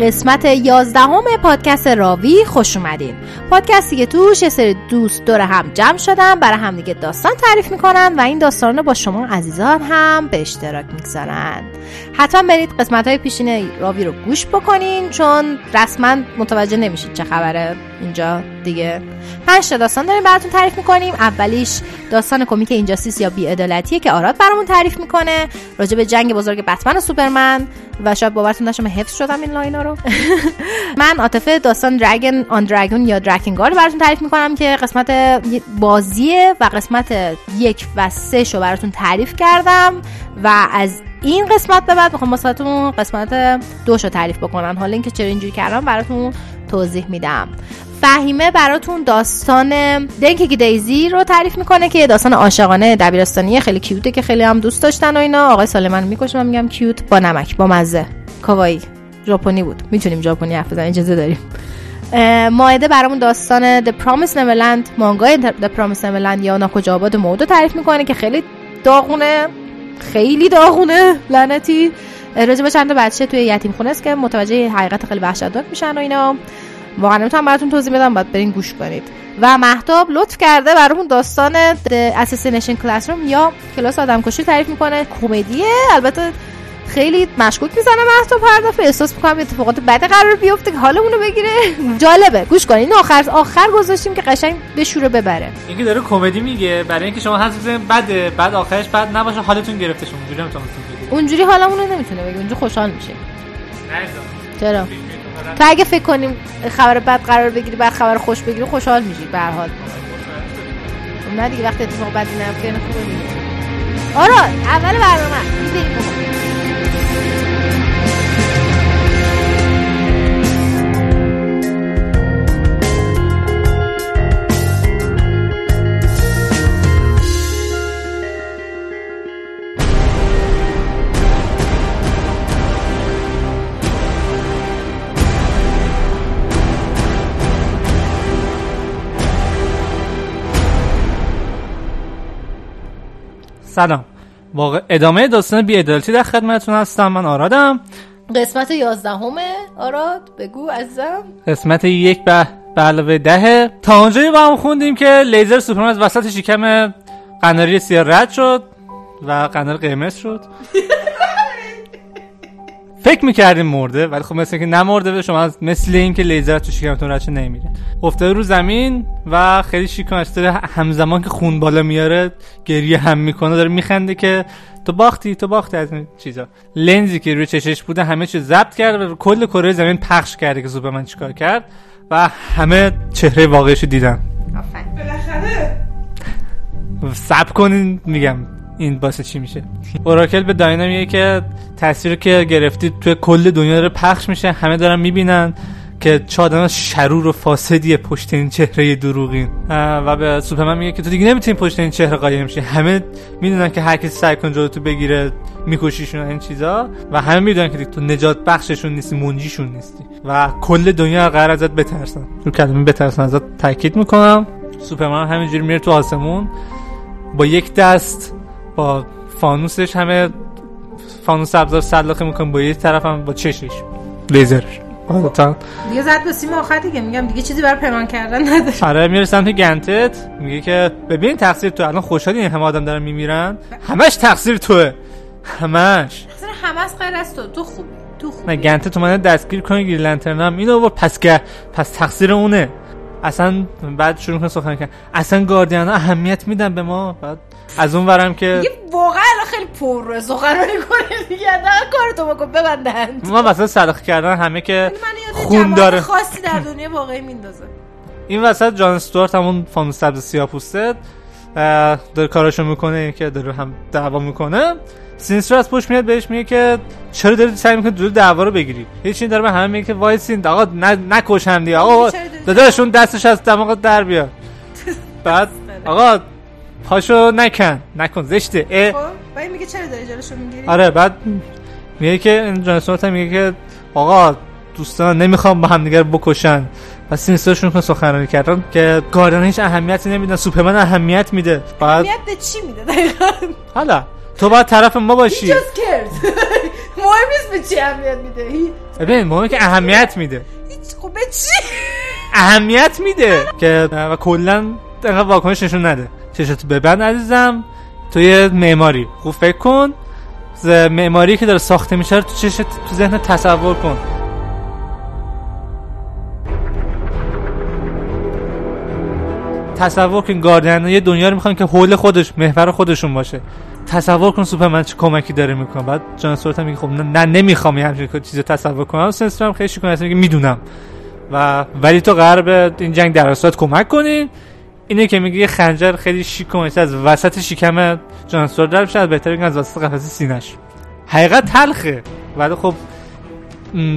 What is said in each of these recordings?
قسمت 11 همه پادکست راوی خوش اومدین. پادکستی که توش یه سری دوست دور هم جمع شدن برای همدیگه داستان تعریف می‌کنن و این داستان رو با شما عزیزان هم به اشتراک می‌گذارن. حتما برید قسمت های پیشین راوی رو گوش بکنین چون رسما متوجه نمیشید چه خبره. اینجا دیگه پنج تا داستان داریم براتون تعریف می‌کنیم. اولیش داستان کمیک اینجاستیس یا بیعدالتیه که آراد برامون تعریف می‌کنه راجع به جنگ بزرگ بتمن و سوپرمن و شاید باورتون نشه من حفظ شدم این لاینا رو. من عاطفه داستان درگن آن درگون یا درکنگار براتون تعریف می‌کنم که قسمت بازیه و قسمت یک و سه شو براتون تعریف کردم و از این قسمت به بعد می‌خوام واسهتون قسمت دوش رو تعریف بکنم. حالا اینکه چرا اینجوری کردم براتون توضیح میدم. فهیمه براتون داستان دنکی دیزی رو تعریف می‌کنه که داستان عاشقانه دبیرستانی خیلی کیوته که خیلی هم دوست داشتن و اینا. آقای سالمن می‌کشه من میگم کیوت با نمک با مزه. کاوایی. ژاپنی بود. می‌تونیم ژاپنی حرف بزنیم اجازه داریم. ماعده برامون داستان The Promised Neverland مانگای The Promised Neverland یا ناکجا آباد مودو تعریف می‌کنه که خیلی داغونه. خیلی داغونه لعنتی. راجع به چند بچه توی یتیم خونه است که متوجه حقیقت خیلی وحشتناک میشن و اینا. واقعا نمی‌تونم براتون توضیح بدم باید برین گوش کنید. و محتاب لطف کرده برامون داستان اساسینیشن کلاس روم یا کلاس آدم کشی تعریف می‌کنه. کمدیه. البته خیلی مشکوک می‌زنه محتاب هر دفعه. احساس می‌کنم اتفاقات بد قرار بیفته که حالمون رو بگیره. جالبه. گوش کنین. آخر آخر گذاشتیم که قشنگ به شوره ببره. اینکه داره کمدی میگه برای اینکه شما حس بزنید بده بعد آخرش بد نباشه حالتون گرفته شما. اونجوری نمی‌تونم اونجوری حالمون رو نمی‌تونه بگه. اونجوری خوشحال میشه چرا؟ تو اگه فکر کنیم خبر بد قرار بگیری بعد خبر خوش بگیری خوشحال میشی به هر حال. نه دیگه وقتی اتفاق بدی نیفته خوبه. آره اول برنامه. می‌ذاریم سلام. واقع ادامه داستان بیعدالتی در خدمتتون هستم. من آرادم. قسمت یازدهمه. آراد بگو عزیزم. قسمت یک به علاوه ده. تا اونجایی با هم خوندیم که لیزر سوپرمن از وسط شکم قناری سیاه رد شد و قنار قرمز شد. فکر می‌کردیم مرده ولی خب مثل که نمرده به شما مثل این که لیزر تو شکمتون رچه نمیره. افتاده رو زمین و خیلی شیکانشته همزمان که خون بالا میاره گریه هم می‌کنه داره میخنده که تو باختی تو باختی از این چیزا. لنزی که روی چشش بوده همه چیز ضبط کرد و کل کره زمین پخش کرده که سوپرمن چیکار کرد و همه چهره واقعیشو دیدن. بالاخره سب کنین میگم. این باسه چی میشه؟ اوراکل به داینا میگه که تصویر که گرفتید توی کل دنیا داره پخش میشه همه دارن می‌بینن که چه شرور و فاسدیه پشت این چهره دروغین. و به سوپرمن میگه که تو دیگه نمی‌تونی پشت این چهره قایم شی. همه می‌دونن که هر کسی سعی کن جلو تو بگیره میکشیشون این چیزا. و همه می‌دونن که تو نجات بخششون نیستی منجیشون نیستی. و کل دنیا قرار ازت بترسن. رو کلمه بترسن ازت تاکید می‌کنم. سوپرمن همینجوری میره تو آسمون. با یک دست با فانوسش همه فانوس ابزار سلاخه می‌کنه با یه طرف هم با چشش. لیزرش. دیگه زد به سیم آخر دیگه. میگم دیگه چیزی برای پیمان کردن نداره. آره می‌رسم تو گنتت. میگه که ببین تقصیر تو. الان خوشحالی همه آدم دارن میمیرن. همش تقصیر توه. همش. اصلا همش غیر از تو. تو خوبی. تو خوبی. نه گنتت تو من دستگیر کنه گیر لنترن هم اینو با پس که پس تقصیر اونه. اصلا بعد شروع کنه سخن کرد اصلا گاردین اهمیت میدن به ما. بعد از اون ورم که واقعا خیلی پر سخنرانی کنه دیگه. نه کارتو بکن ببندن. ما واسه صدقه کردن همه که خون داره. خاصی در دنیا واقعی میندازه. این وسط جان استوارت همون فانوس سبز سیاه پوسته داره کاراشو می‌کنه که داره هم دعوا می‌کنه. سینسترو از پشت میاد بهش میگه که چرا داری سعی می‌کنی دور دعوا رو بگیری؟ هیچ داره به همه میگه که وایسین آقا نکش هم دیگه. آقا داداشون دستش از دماغ در بیار. بعد آقا پاشو نکن نکن زشته. اه. خب میگه چرا داری جلوشو می‌گیری؟ آره بعد میگه که این جانسونت میگه که آقا دوستان نمی‌خوام با هم دیگر بکشن. و سینسترشون کن سخنرانی کردن که گاردن هیچ اهمیتی نمیدن سوپرمن اهمیت میده. بعد اهمیت به چی میده؟ دقیقاً. حالا تو باید طرف ما باشی. ما مهم نیست به چی اهمیت میده. ببین مهمه که اهمیت میده. هیچ خب به چی؟ اهمیت میده که و کلا واکنش نشون نده. چشتو ببند عزیزم. توی معماری. خوب فکر کن معماری که داره ساخته میشه رو تو چشت تو ذهن تصور کن. تصور کن گاردین یه دنیا رو می‌خوان که حول خودش محور خودشون باشه. تصور کن سوپرمن چه کمکی داره می‌کنه. بعد جان استوارت هم میگه خب نه, نمی‌خوام یه همچین چیزی تصور کنم. سنسور هم خیلی شکونه میگه می‌دونم. و ولی تو قرار به این جنگ در کمک کنی. اینه که میگه یه خنجر خیلی شیک و از وسط شکم جان استوارت در بشه بهتر بگم از وسط قفسه سینش حقیقت تلخه ولی خب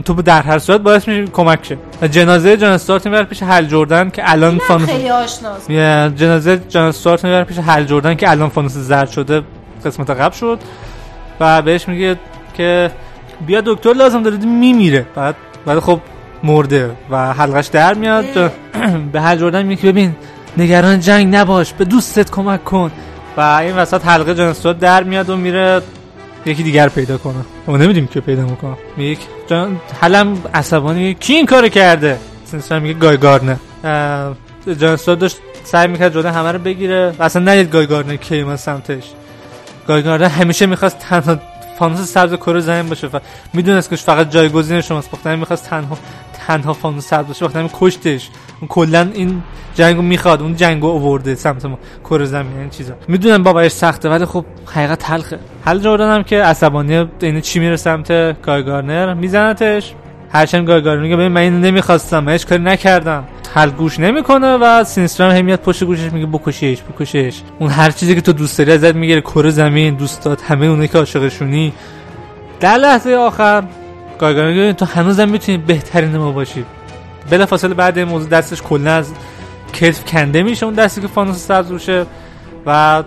تو در هر صورت باعث میشه کمک شه. و جنازه جان استوارت می‌بره پیش هل جردن که الان فانوس خیلی آشناست. یه جنازه جان استوارت می‌بره پیش هل جردن که الان فانوس زرد شده قسمت قبل شد. و بهش میگه که بیا دکتر لازم داره میمیره. بعد بعد خب مرده و حلقش در میاد. به هل جردن میگه ببین نگران جنگ نباش به دوستت کمک کن. و این وسط حلقه جان استوارت در میاد و میره یکی دیگر پیدا کنه. ما نمی‌دونیم که پیدا می‌کنه. میگه جان حلم عصبانی. کی این کارو کرده؟ سنسور میگه گای گارنر اه، جان استوارت داشت سعی می‌کرد جلوی همه رو بگیره. و اصلا ندید گای گارنر کی اومد سمتش. گای گارنر همیشه می‌خواست تنها فانوس سبز کره زمین باشه. و می‌دونست که فقط جایگزین شماست. وقتی می‌خواست تنها تنها فانوس سبز باشه وقتی کشتش. کلا این جنگو می‌خواد اون جنگو آورده سمت ما کره زمین این چیزا. می‌دونم باورش سخته ولی خب حقیقت تلخه هال جردن هم که عصبانی این چی میره سمت گای گاردنر میزنتش. هرچند گای گاردنر میگه ببین من اینو نمی‌خواستم من هیچ کاری نکردم. هال گوش نمی‌کنه و سینسترو هم میاد پشت گوشش میگه بکشش بکشش. اون هر چیزی که تو دوست داری ازت می‌گیره کره زمین دوستات همه اونایی که عاشقشونی. در لحظه آخر گارنر میگه تو هنوزم می‌تونی بهترین ما باشی. بلافاصله بعد این موضوع دستش کلا از کتف کنده میشه اون دستی که فانوس سبز روشه و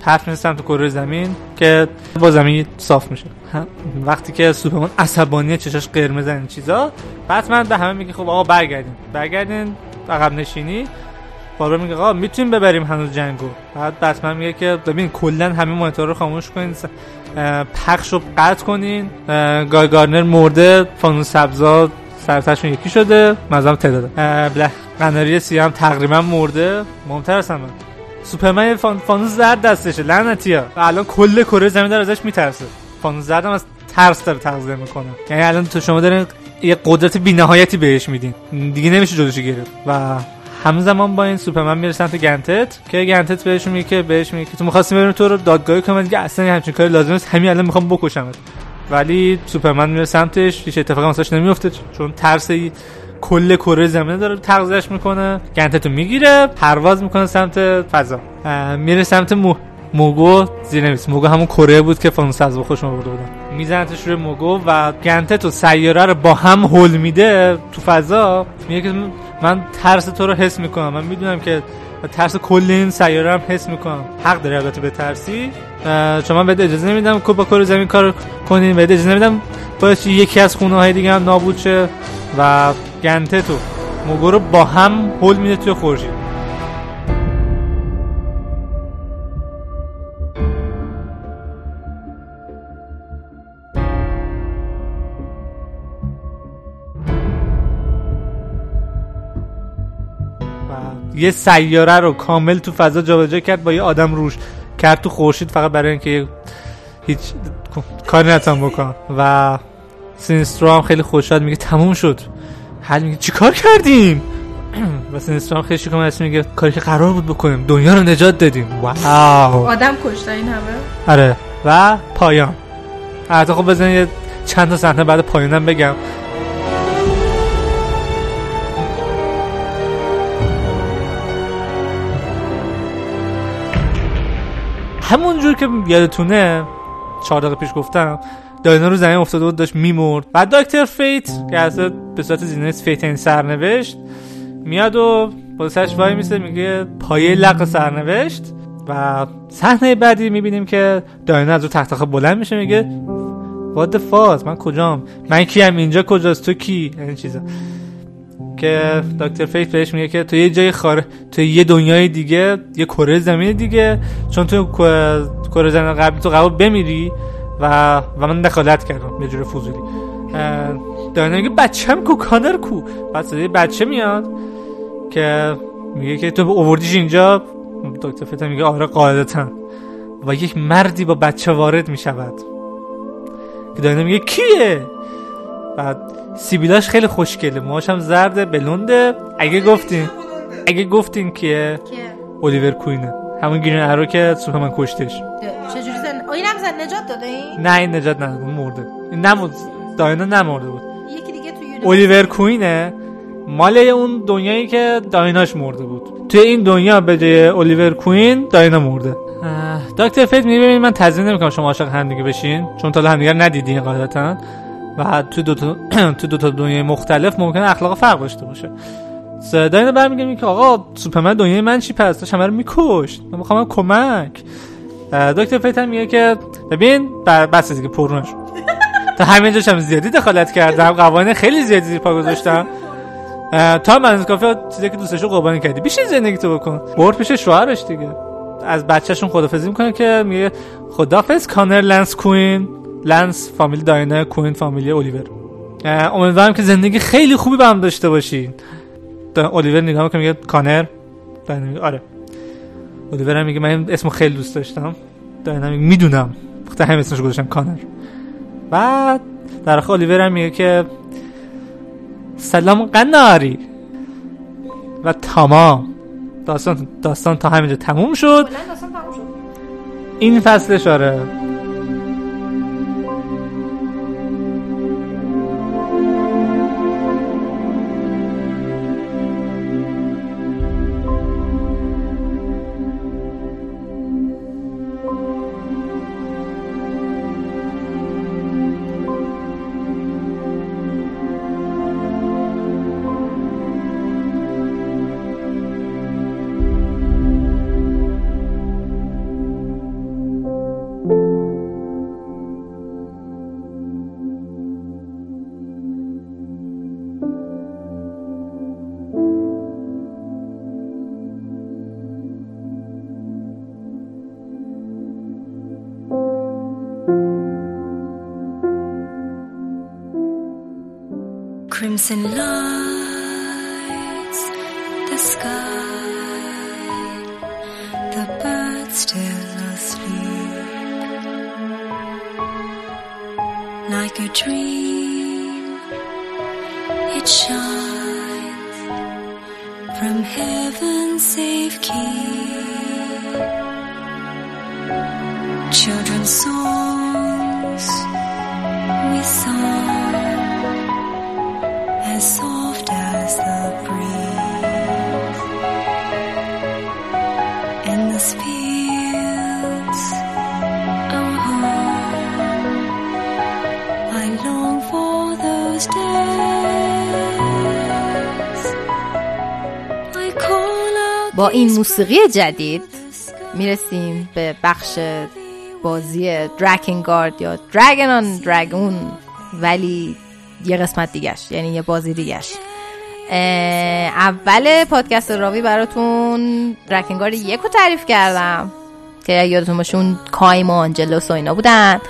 پرت میشه سمت کره زمین که با زمین صاف میشه. وقتی که سوپرمن عصبانی چشاش قرمز این چیزا بتمن به همه میگه خب آقا برگردین. برگردین عقب نشینی. باربر میگه آقا می‌تونیم ببریم هنوز جنگو. بعد بتمن میگه که ببین کلا همه مانیتور رو خاموش کنین. پخش رو قطع کنین. گای گارنر مرده فانوس سبزا سرتشون یکی شده مزم تعداده بله قناری سیاه هم تقریبا مرده. مهمتر از همه. سوپرمن فان... فانوس زرد دستشه لعنتی ها. الان کل کره زمین داره ازش میترسه. فانوس زرد هم از ترس داره تغذیه می‌کنه. یعنی الان تو شما دارین یه قدرت بینهایتی بهش میدین. دیگه نمیشه جلوشو گرفت. و همزمان با این سوپرمن میره سمت گنتت که گنتت بهش میگه که بهش میگه که تو می‌خواستی بریم تو رو دادگاهی کنم دیگه اصلا همچین کاری لازم نیست. همین الان می‌خوام بکشمت. ولی سوپرمن میره سمتش هیچ اتفاقی واسش نمیفته چون ترس کل کره زمین داره تغذیهش می‌کنه. گنتتو می‌گیره پرواز می‌کنه سمت فضا. میره سمت مو موگو زیر نویس موگو همون کره بود که فانوس از خوش آورده بودن. میزنتش روی موگو و گنتت و سیاره رو با هم هول میده تو فضا. میگه که من ترس تو رو حس می‌کنم. من می‌دونم که ترس کل این سیاره هم حس می‌کنم. حق داری البته به ترسی. چون من بهت اجازه نمیدم که با کره زمین کار کنی. بهت اجازه نمیدم باید یکی از خونه های دیگه هم نابود شه و گنتت و موگو رو با هم هول میده توی خورشید. یه سیاره رو کامل تو فضا جابجا کرد با یه آدم روش کرد تو خورشید فقط برای اینکه هیچ کاری نتونم بکنم. و سینسترو هم خیلی خوشحال میگه تموم شد. هال میگه چی کار کردیم؟ و سینسترو هم خیلی شکم میگه کاری که قرار بود بکنیم دنیا رو نجات دادیم. wow. آدم کشتن این همه؟ آره. و پایان. حتی خب بزن یه چند تا صحنه بعد پایانم بگم. همون جور که یادتونه چهار دقیقه پیش گفتم داینا رو زمین افتاده بود داشت میمرد. بعد دکتر فیت که اصلا به صورت زینست فیت این سرنوشت میاد و با سرش وای میسه میگه پایه لق سرنوشت. و صحنه بعدی می‌بینیم که داینا از رو تخت بلند میشه میگه the fuck من کجام؟ من کیم اینجا؟ کجاست؟ تو کی؟ این چیزا. که دکتر فیت بهش میگه که تو یه جای خاره تو یه دنیای دیگه یه کره زمین دیگه چون تو کره زمین قبلی تو قرار بمیری و و من دخالت کردم به جور فضولی. داینا میگه بچم کو کانر کو؟ بعد صدای بچه میاد که میگه که تو اووردیش اینجا؟ دکتر فتا میگه آره قاعدتا. و یک مردی با بچه وارد می‌شود. که داینا میگه کیه؟ بعد سیبیلاش خیلی خوشگله. موهاش هم زرده بلونده. اگه گفتین اگه گفتین کیه؟ الیور کوینه. همون گرین ارو که سوپرمن کشتش. چجوری زن؟ این هم زن. نجات داده این؟ نه این نجات نداده. مرده. این نمود داینا نمرده بود. یکی دیگه تو الیور کوینه مال اون دنیایی که دایناش مرده بود. توی این دنیا به جای الیور کوین داینا مرده. دکتر فیت می‌بینید من تضمین نمی‌کنم. شما عاشق هم دیگه بشین. چون تا همدیگه ندیدین قاعدتا. و تو دو تا تو دو تا دنیای مختلف ممکنه اخلاق فرق داشته باشه. داینا برمیگه که آقا سوپرمن دنیای من چی پس؟ داشت همه رو میکشت. من می‌خوام کمک. دکتر فیت هم میگه که ببین بس دیگه پرونش تا همینجاش هم زیادی دخالت کردم. قوانین خیلی زیادی زیر پا گذاشتم. تا من از کافی چیزی که دوستشو قربانی کردی. بیشین زندگی تو بکن. برد پیش شوهرش دیگه. از بچهشون خدافزی می‌کنه که میگه خدافظ کانر لنس کوین. لنس فامیلی داینا کوین فامیلی الیور امیدوارم که زندگی خیلی خوبی با هم داشته باشین. الیور نگاه می‌کنه میگه کانر. داینا میگه آره. الیور هم میگه من اسمو خیلی دوست داشتم. داینا میگه می‌دونم. وقتی همین اسمش گذاشتم کانر. بعد در آخر الیور هم میگه که سلام قناری. و تمام. داستان داستان تا همینجا تموم شد. این فصلش آره. arms love. این موسیقی جدید می‌رسیم به بخش بازی درکینگارد یا درگن آن درگون ولی یه قسمت دیگهش یعنی یه بازی دیگهش. اول پادکست راوی براتون درکنگار یک رو تعریف کردم که یادتون باشه اون کایم و آنجلوس و اینا بودن.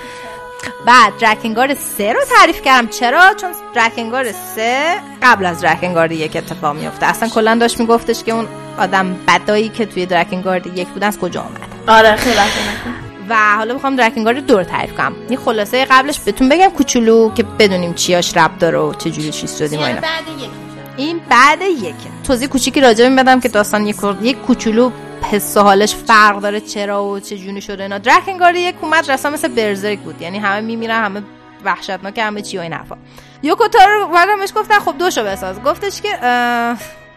بعد درکنگار سه رو تعریف کردم. چرا؟ چون درکنگار سه قبل از درکنگار یک اتفاق میفته اصلا کلا داشت میگفتش که اون آدم بدایی که توی درکنگار یک بودن از کجا آمد آره خیلی و حالا می‌خوام درکنگار دور تعریف کنم. این خلاصه قبلش بهتون بگم کوچولو که بدونیم چیاش رب داره و چه جوری چیز شدیم اینا. بعد یک این بعد یک توضیح کوچیکی راجع بدم که داستان یک یک کوچولو حس حالش فرق داره چرا و چه جونی شده اینا. درکنگار یک اومد رسما مثل برزرک بود. یعنی همه میمیرن همه وحشتناک همه چی و این حرفا. یوکوتا رو گفتن خب دوشو بساز. گفتش که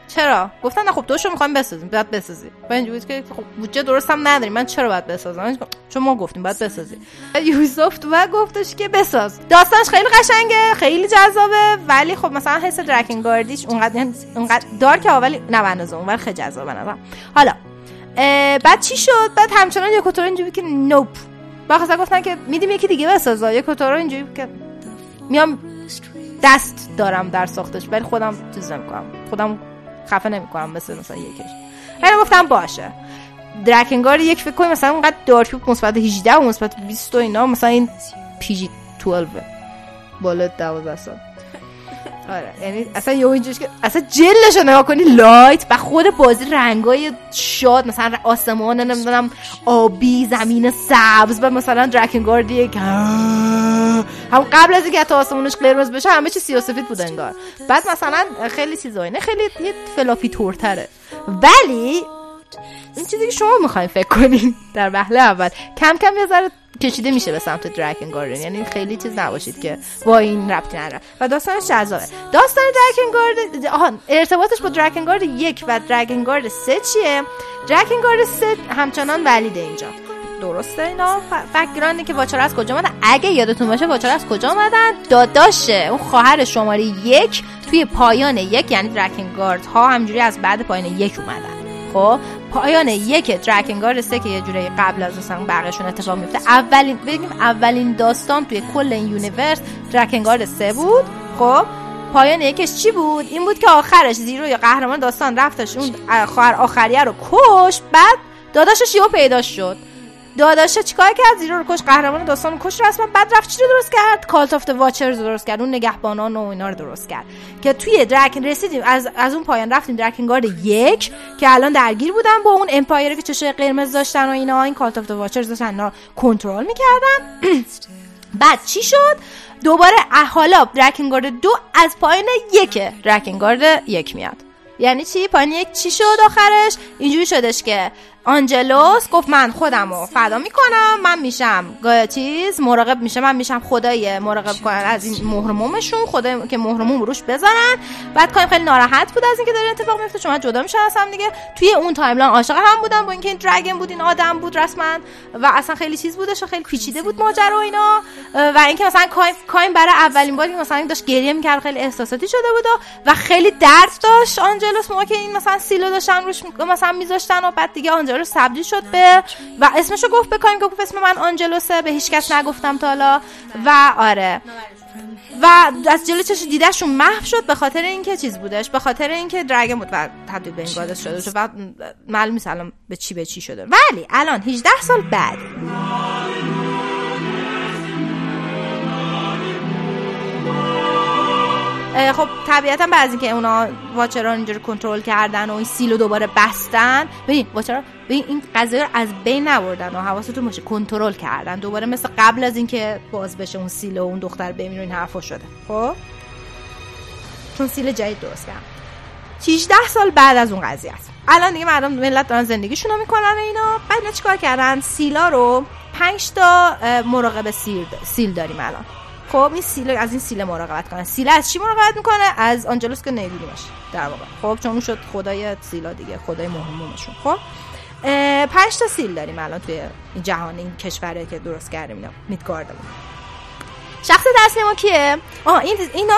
چرا؟ گفتن نه خب دوشو می‌خوایم بسازیم بعد بسازی. با اینجوری که خب بودجه درست هم نداریم من چرا باید بسازم؟ چون ما گفتیم باید بسازی. یوسف و گفتش که بساز. داستانش خیلی قشنگه خیلی جذابه ولی خب مثلا حس درکینگ گاردیش اونقدر اونقدر دارک ولی نه بنازه خیلی جذابه نظرم. حالا بعد چی شد؟ بعد همچنان یکوتورو اینجوری که نوپ با گفتن که میدیم یکی دیگه بسازه. یکوتورو اینجوری که میام دست دارم در ساختش ولی خودم چیز نمی‌کنم. خودم خفه نمی‌کنم مثل مثلا یکش من گفتم باشه. درکنگار یک فکر کنیم مثلا اونقدر دارک مثبت 18 و مثبت 20 و اینا مثلا این پیجی 12 بالا 12 سال. آره یعنی اصلا یه اینجوریش که اصلا جلش رو نگاه کنی لایت و خود بازی رنگای شاد مثلا آسمان نمی‌دونم آبی زمین سبز و مثلا درکن که هم قبل از اینکه تا آسمونش قرمز بشه همه چی سیاسفید بود انگار. بعد مثلا خیلی چیزا خیلی یه فلافی تورتره. ولی این چیزی که شما می‌خواین فکر کنین در وهله اول کم کم یه ذره کشیده میشه به سمت درکن یعنی خیلی چیز نباشید که با این ربطی نداره. و داستانش جذابه. داستان درکن آها ارتباطش با درکن گارد یک و درکن گارد سه چیه؟ دراکن گارد سه همچنان valid ه اینجا. درسته اینا؟ background ی که watcher از کجا اومدن؟ اگه یادتون باشه watcher از کجا اومدن؟ داداشه اون خواهر شماره یک توی پایان یک یعنی دراکن گارد ها همجوری از بعد پایان یک اومدن. خب پایان یک دراکن گارد سه که یه جوری قبل از مثلا بقیه‌شون اتفاق میفته اولین بگیم اولین داستان توی کل این universe دراکن گارد سه بود. خب پایان یکش چی بود؟ این بود که آخرش زیرو یا قهرمان داستان رفتش اون خواهر آخریه رو کشت بعد داداشش یهو پیدا شد. داداشه چیکار کرد؟ زیرو رو کشت قهرمان داستان کشت رسما بعد رفت چی رو درست کرد. Cult of Watchers درست کرد. اون نگهبانان و اینا رو درست کرد. که توی دراکن رسیدیم. از, از اون پایان رفتیم دراکن گارد یک که الان درگیر بودن با اون empire که چشه قرمز داشتن و اینا. این Cult of Watchers داشتن کنترل می‌کردن. بعد چی شد؟ دوباره حالا دراکن گارد دو از پایان یک Drakengard یک میاد. یعنی چی؟ پایین یک چی شد آخرش؟ اینجوری شدش که آنجلوس گفت من خودم رو فدا می‌کنم من میشم. چیز مراقب میشه من میشم خدای مراقب کنن از این مهرمومشون خدای که مهرموم روش بزنن بعد کایم خیلی ناراحت بود از اینکه داره اتفاق میفته چون جدا میشن از هم دیگه. توی اون timeline عاشق هم بودن با اینکه این dragon بود این آدم بود رسما. و اصلا خیلی چیز بودش و خیلی پیچیده بود ماجرا اینا. و اینکه مثلا کایم کایم برای اولین باری مثلا داشت گریه می‌کرد خیلی احساساتی شده بود و خیلی درد داشت آنجلوس. موقع که این مثلا سیلو داشتن روش مثلا میذاشتن و بعد دیگه رو تبدیل شد به و اسمشو گفت بکنیم گفت اسم من آنجلوسه به هیچ کس نگفتم تا حالا. و آره. و از جلو چش دیدهشون محو شد به خاطر اینکه چیز بودش به خاطر اینکه درگن بود و تبدیل به این گادس شده و معلوم الان به چی به چی شده. ولی الان 18 سال بعد. خب طبیعتا بعد اینکه اونا واچران اینجوری کنترل کردن و این سیلو دوباره بستن ببین واچران ببین این قضیه رو از بین نبردن و حواستون باشه کنترل کردن. دوباره مثل قبل از اینکه باز بشه اون سیلو اون دختر بمیره این حرفا شده. خب؟ چون سیل جدید درست کردن. 18 سال بعد از اون قضیه است. الان دیگه مردم ملت دارن زندگیشون رو می‌کنن اینا. بعد چیکار کردن؟ سیلا رو 5 تا مراقب سیل داریم الان. خب این سیل از این سیل مراقبت کنه. سیل از چی مراقبت می‌کنه؟ از آنجلوس که نمیبینیمش در واقع. خب چون شد خدای سیلا دیگه خدای مهمومشون خب پنج تا سیل داریم الان توی این جهان این کشوره که درست کردیم اینا. میدگاردمون شخص اصلی ما کیه؟ آه این اینا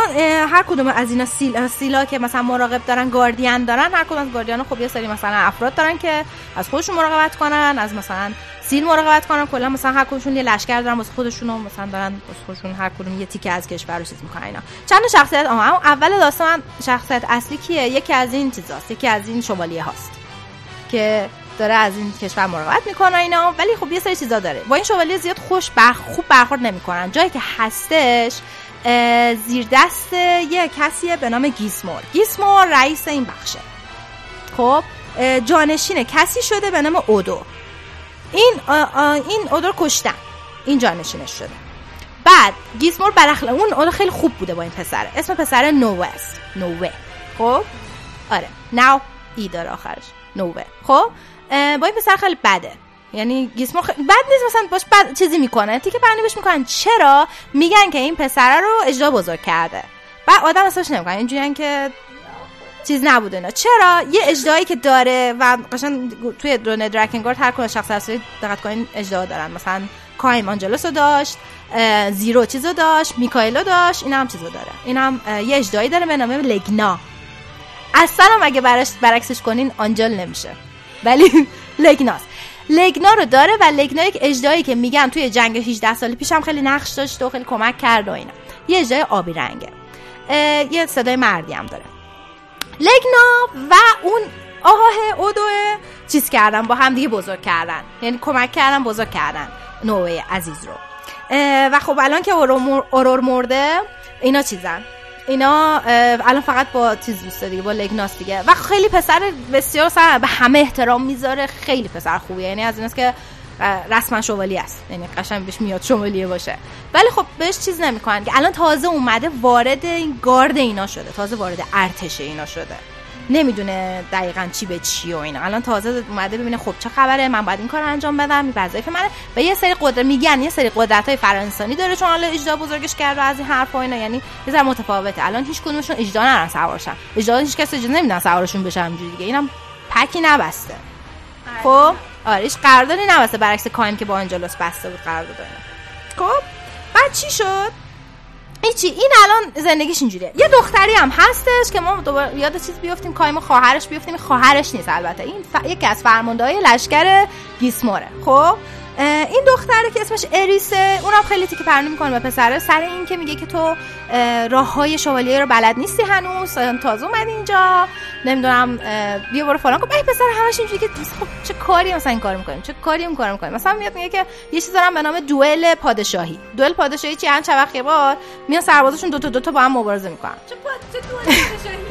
هر کدوم از اینا سیل سیلا که مثلا مراقب دارن گاردین دارن هر کدوم از گاردیان خب یه سری مثلا افراد دارن که از خودشون مراقبت کنن از مثلا سیل مراقبت کنن کلا مثلا هر کدومشون یه لشکر دارن واسه خودشون مثلا دارن واسه خودشون هر کدوم یه تیکه از کشور رو چیز می‌کنن اینا. چند شخصیت؟ اما اول داستان شخصیت اصلی کیه؟ یکی از این چیزاست یکی از این شمالیه هاست که داره از این کشور مراقبت می‌کنه اینا ولی خب یه سری چیزا داره. با این شوالیه زیاد خوش بر خوب برخورد نمی‌کنن. جایی که هستش زیر دست یه کسیه به نام گیسمور. گیسمور رئیس این بخشه. خب جانشین کسی شده به نام اودو. این این اودو کشتن. این جانشینش شده. بعد گیسمور برخل اون اودو خیلی خوب بوده با این پسره اسم پسر نووست. نووه. خب؟ آره. ناو ای داره آخرش. نووه. خب؟ با این پسر خیلی بده. یعنی گیسمو خ... بد نیست مثلا باش بد چیزی می‌کنه. تیکه بندی بهش می‌کنن. چرا؟ میگن که این پسره رو اجرا بزرگ کرده. و آدم اصلاش نمی‌کنن اینجوریه که چیز نبوده نه چرا؟ یه اجدایی که داره و قشنگ توی درون درکنگارد هر کدوم شخص اصلی دقت کنین اجدا دارن. مثلا کایم آنجلوس رو داشت زیرو چیزو داشت میکایلو داشت این هم چیزو داره. این هم یه اجدایی داره به نام لگنا. اصلا هم اگه برعکسش کنین آنجل نمیشه. ولی لگناست. لگنا رو داره و لگنا یک اجدایی که میگن توی جنگ 18 سال پیشم خیلی نقش داشت و خیلی کمک کرد و اینا. یه اجدای آبی رنگه. یه صدای مردی هم داره. لگنا و اون آقاه اودو چیز کردن با هم دیگه بزرگ کردن. یعنی کمک کردن بزرگ کردن. نوعه عزیز رو. و خب الان که اورور مرده اینا چیزن. اینا الان فقط با چیز دوست دیگه با لگناس دیگه. و خیلی پسر بسیار سر به همه احترام می‌ذاره خیلی پسر خوبیه. یعنی از ایناست که رسما شوالی است. یعنی قشنگ بهش میاد شوالیه باشه. ولی خب بهش چیز نمی‌کنن. که الان تازه اومده وارد این گارد اینا شده. تازه وارد ارتش اینا شده. نمی‌دونه دقیقا چی به چی و اینا. الان تازه اومده ببینه خب چه خبره من باید این کار انجام بدم. این وظایف منه. و یه سری قدرت میگن یه سری قدرت های فرانسانی داره چون حالا اجدا بزرگش کرده از این حرفا اینا. یعنی یه ذره متفاوته. الان هیچ کدومشون اجدا نرن سوارشن. اجدا هیچ کسی اجدا نمیدن سوارشون بشه همینجوری دیگه. اینم پکی نبسته. خب؟ آره هیچ قراردادی نبسته برعکس کایم که با آنجلوس بسته بود قرارداد خب بعد چی شد؟ هیچی این الان زندگیش اینجوریه. یه دختری هم هستش که ما دوباره یاد چیز بیفتیم کایم خواهرش بیفتیم خواهرش نیست البته. این ف... یکی از فرمانده های لشکر گیسموره. خب این دختره که اسمش اریسه اونم خیلی تیکه پرنی می‌کنه به پسره. سر این که میگه که تو راه های شوالیه رو بلد نیستی هنوز. تازه اومدی اینجا. نمی‌دونم بیا برو فلان کن. پسر همش اینجوری که خب چه کاری مثلا این کارو می‌کنیم چه کاری اون کارو می‌کنیم مثلا میاد میگه که یه چیز دارم به نام دوئل پادشاهی. دوئل پادشاهی چی؟ هم چه یه بار میان سربازاشون دو تا دو تا با هم مبارزه می‌کنن. چه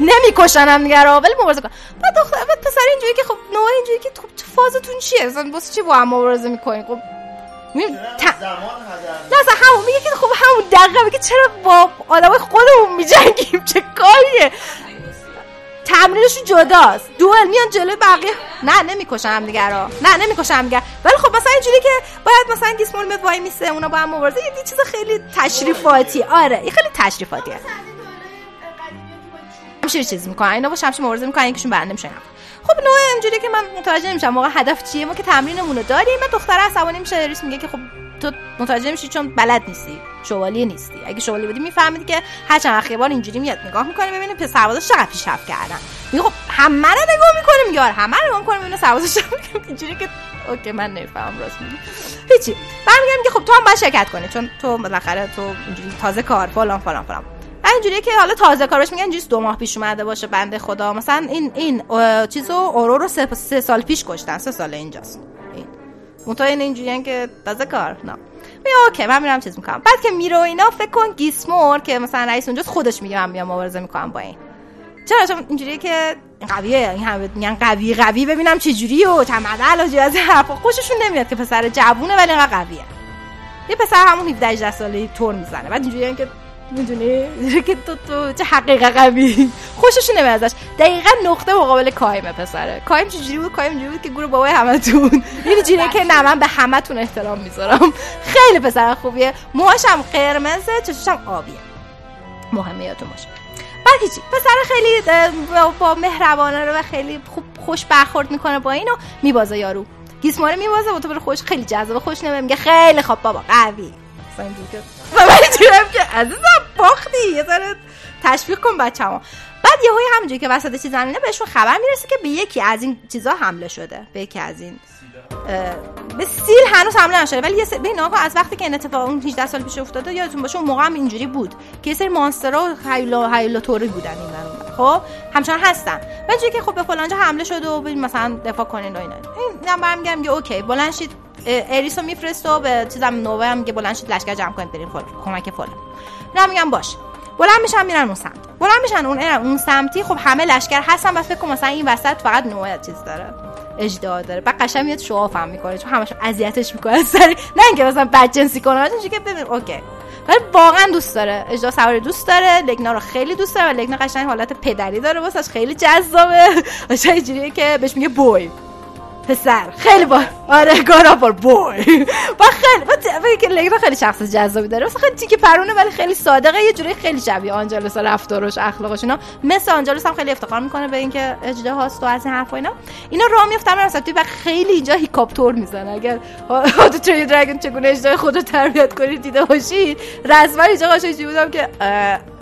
نمی‌کشن هم دیگه ولی مبارزه کنن بعد دختر پسر اینجوری که خب نوع اینجوری که خب فازتون چیه؟ مثلا واسه چی با هم مبارزه می‌کنین خب ت... نه همون میگه که خب همون دقیقه میگه چرا با آدم خودمون میجنگیم؟ چه کاریه؟ تمرینشون جداست. دوئل میان جلوی بقیه. نه نمی‌کشن هم دیگه را نه نمی‌کشن هم دیگه ولی خب مثلا اینجوری که باید مثلا گیسمون میاد وای میسه اونا با هم مبارزه یه چیز خیلی تشریفاتی. آره این خیلی تشریفاتیه. همشیر چیز می‌کنن اینا با شمشیر مبارزه می‌کنن یکیشون برنده میشن خب نوع اینجوری که من متوجه نمیشم موقع هدف چیه ما که تمرینمون رو داریم. من دختر عصبانی میشه ریس میگه که خب تو متوجه میشی چون بلد نیستی شوالیه نیستی. اگه شوالیه بودی میفهمیدی که هر چند بار اینجوری میاد نگاه می‌کنه ببینه پس سربازا چقدر پیشرفت کردن. میگه خب همه رو نگاه می‌کنه میگه آره همه رو نگاه می‌کنه ببینه سربازا اینجوری که اوکی من نمی‌فهمم راست میگی هیچی. برمیگردم که خب تو هم باید شرکت کنی چون تو بالاخره تو اینجوری تازه کار فلان فلان فلان. اینجوریه که حالا تازه کارش میگن اینجوری دو ماه پیش اومده باشه بنده خدا. مثلا این این چیزو اورو رو سه, سه سال پیش کشتن. سه سال اینجاست. این. منتها این اینجوریه که تازه کار. نه. می اوکی من میرم چیز می‌کنم. بعد که میره اینا فکر کن گیسمور که مثلا رئیس اونجاست خودش میگه من میام مبارزه می‌کنم با این. چرا؟ چون اینجوریه که قویه. این همه میگن قوی قوی. ببینم چه جوری و تمدل و از حرفا خوششون نمیاد که پسر جوونه ولی اینقدر قویه. یه پسر همون 17 18 ساله تور می‌زنه. بعد اینجوریه که می‌دونی؟ که تو تو چه حقیقه قوی خوشش نمیاد ازش. دقیقا نقطه مقابل کایمه پسره. کایم چجوری بود؟ کایم جوری بود که گروه بابای همتون. یعنی جوریه که نه من به همتون احترام می‌ذارم. خیلی پسر خوبیه. موهاشم قرمزه چششم آبیه. مهمه یادتون باشه. بعد هیچی. پسر خیلی با مهربانه رو و خیلی خوب خوش برخورد می‌کنه با اینو میبازه یارو. گیسماره میبازه و تو خوش خیلی جذاب خوش نمیگه. میگه خیلی خوب بابا قوی. و من که عزیزم باختی. یه ذره تشویق کن بچه‌مو بعد یه های همونجوری که وسط چیز زمینه بهشون خبر می‌رسه که به یکی از این چیزا حمله شده. به یکی از این به سیل هنوز حمله نشده. ولی یه سری به از وقتی که این اتفاق اون 18 سال پیش افتاده یادتون باشه اون موقع هم اینجوری بود که یه سری مانسترا و هیولا هیولا توری بودن این برون خب؟ همچنان هستن. ولی که خب به فلانجا حمله شده و مثلا دفاع کنین و اینا. این من برمیگردم که اوکی بلند شید. اریسو میفرسته و به چیزم نوه هم که بلند شید لشکر جمع کنید بریم فل. کمک فلان نه میگم باش. بلند میشن میرن اون سمت. بلند میشن اون اون سمتی. خب همه لشکر هستن بس فکر مثلا این وسط فقط نوع چیز داره. اجدا داره. بعد قشنگ میاد شواف هم می‌کنه چون همش اذیتش می‌کنه سری. نه اینکه مثلا بدجنسی کنه چون که ببین اوکی. ولی واقعا دوست داره. اجدا سواری دوست داره. لگنا رو خیلی دوست داره و لگنا قشنگ حالت پدری داره. واسش خیلی جذابه. قشنگ که بهش میگه بوی. پسر. خیلی با آره گارافور بوی. با خیلی با خیلی شخص جذابی داره. مثلا خیلی تیکه پرونه ولی خیلی صادقه. یه جوری خیلی شبیه آنجلوس رفتارش اخلاقش. اینا مثل آنجلوس هم خیلی افتخار می‌کنه به اینکه اجده هاست و از این حرفا اینا. اینا راه میافتن مثلا توی و خیلی اینجا هیکاپتور می‌زنه اگر هادو تری دراگون چگونه اجده خود رو تربیت کنید دیده باشید رسما اینجا قشنگ بودم که